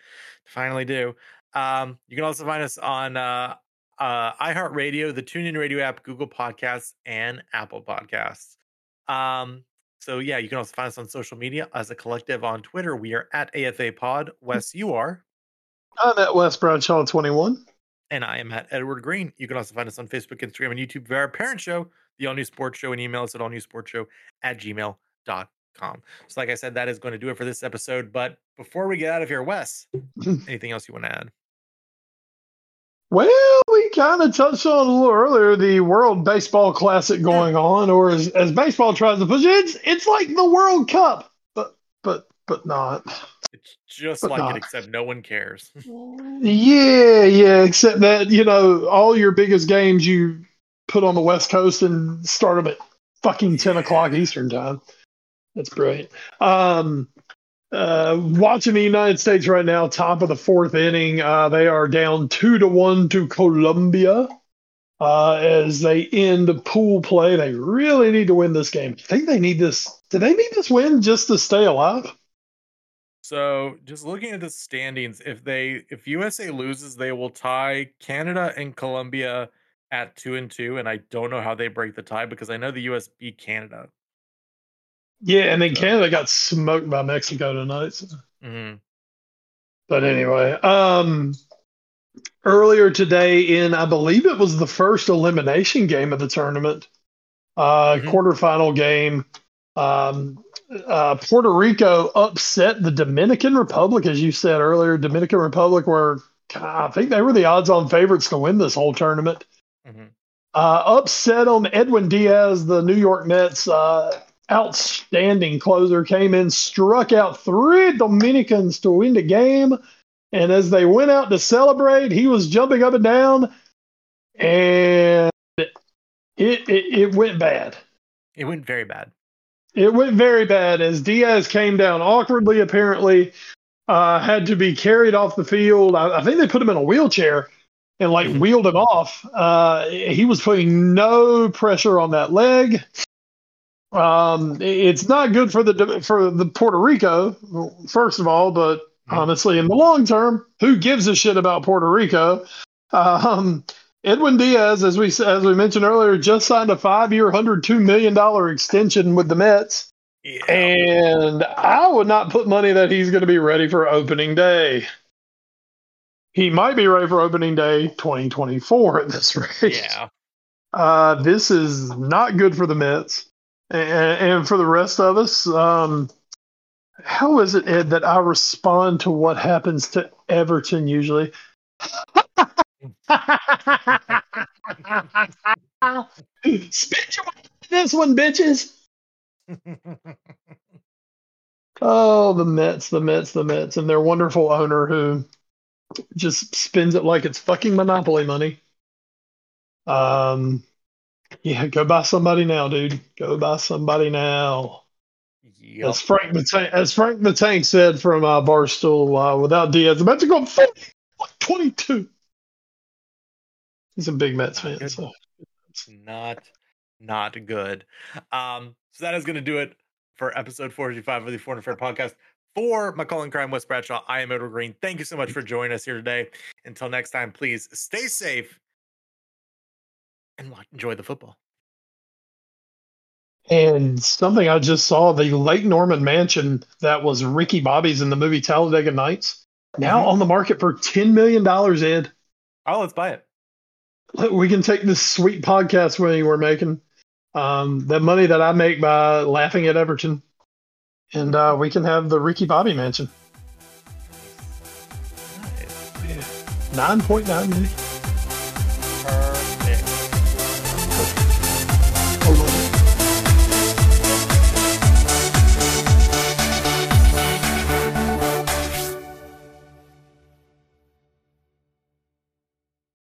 finally do. Um, you can also find us on uh, uh, iHeartRadio, the TuneIn Radio app, Google Podcasts, and Apple Podcasts. Um, so yeah, you can also find us on social media as a collective on Twitter. We are at AFA Pod. Wes, you are, I'm at Wes Bradshaw 21. And I am at Edward Greene. You can also find us on Facebook, Instagram, and YouTube via our parent show, the All New Sports Show, and email us at allnewsportshow at gmail.com. So, like I said, that is going to do it for this episode. But before we get out of here, Wes, anything else you want to add? Well, we kind of touched on a little earlier the World Baseball Classic going on, or as, as baseball tries to push it, it's it's like the World Cup, but but but not. It's just But like it, except no one cares. Yeah, yeah. Except that you know all your biggest games you put on the West Coast and start them at fucking ten o'clock Eastern time. That's brilliant. Um, uh, watching the United States right now, top of the fourth inning, uh, they are down two to one to Colombia. Uh, as they end the pool play, they really need to win this game. I think they need this. Do they need this win just to stay alive? So, just looking at the standings, if they if USA loses, they will tie Canada and Colombia at two and two, and I don't know how they break the tie because I know the US beat Canada. Yeah, and then Canada got smoked by Mexico tonight. so- Mhm. But anyway, um, earlier today in I believe it was the first elimination game of the tournament, uh, Mhm. quarterfinal game. Um, uh, Puerto Rico upset the Dominican Republic, as you said earlier. Dominican Republic were, I think they were the odds-on favorites to win this whole tournament. Mhm. Uh, upset them. Edwin Diaz, the New York Mets, uh, outstanding closer, came in, struck out three Dominicans to win the game. And as they went out to celebrate, he was jumping up and down, and it it, it went bad. It went very bad. It went very bad as Diaz came down awkwardly, apparently, uh, had to be carried off the field. I, I think they put him in a wheelchair and like Mhm. wheeled him off. Uh, he was putting no pressure on that leg. Um, it's not good for the for the Puerto Rico, first of all, but Mhm. honestly, in the long term, who gives a shit about Puerto Rico? Um, Edwin Diaz, as we as we mentioned earlier, just signed a five-year, hundred two million dollar extension with the Mets, Yeah. and I would not put money that he's going to be ready for opening day. He might be ready for opening day 2024 at this rate. yeah. Uh, this is not good for the Mets and, and for the rest of us. Um, how is it, Ed, that I respond to what happens to Everton usually? Spit your this one, bitches. Oh, the Mets, the Mets, the Mets, and their wonderful owner who just spends it like it's fucking monopoly money. Um, yeah, go buy somebody now, dude. Go buy somebody now. Yep. As Frank the Tank, as Frank the Tank said from uh, Barstool, uh, without Diaz, the Mets are going 40, like 22. He's a big Mets fan, so It's not not good. Um, so that is going to do it for episode 45 of the Foreign Affair podcast. For McCullen Crime Wes Bradshaw, I am Edward Greene. Thank you so much for joining us here today. Until next time, please stay safe and enjoy the football. And something I just saw the Lake Norman mansion that was Ricky Bobby's in the movie Talladega Nights, now mm-hmm. on the market for $10 million, Ed. Oh, let's buy it. We can take this sweet podcast money we're making, um, the money that I make by laughing at Everton, and uh, we can have the Ricky Bobby mansion. Nice. 9.9 million.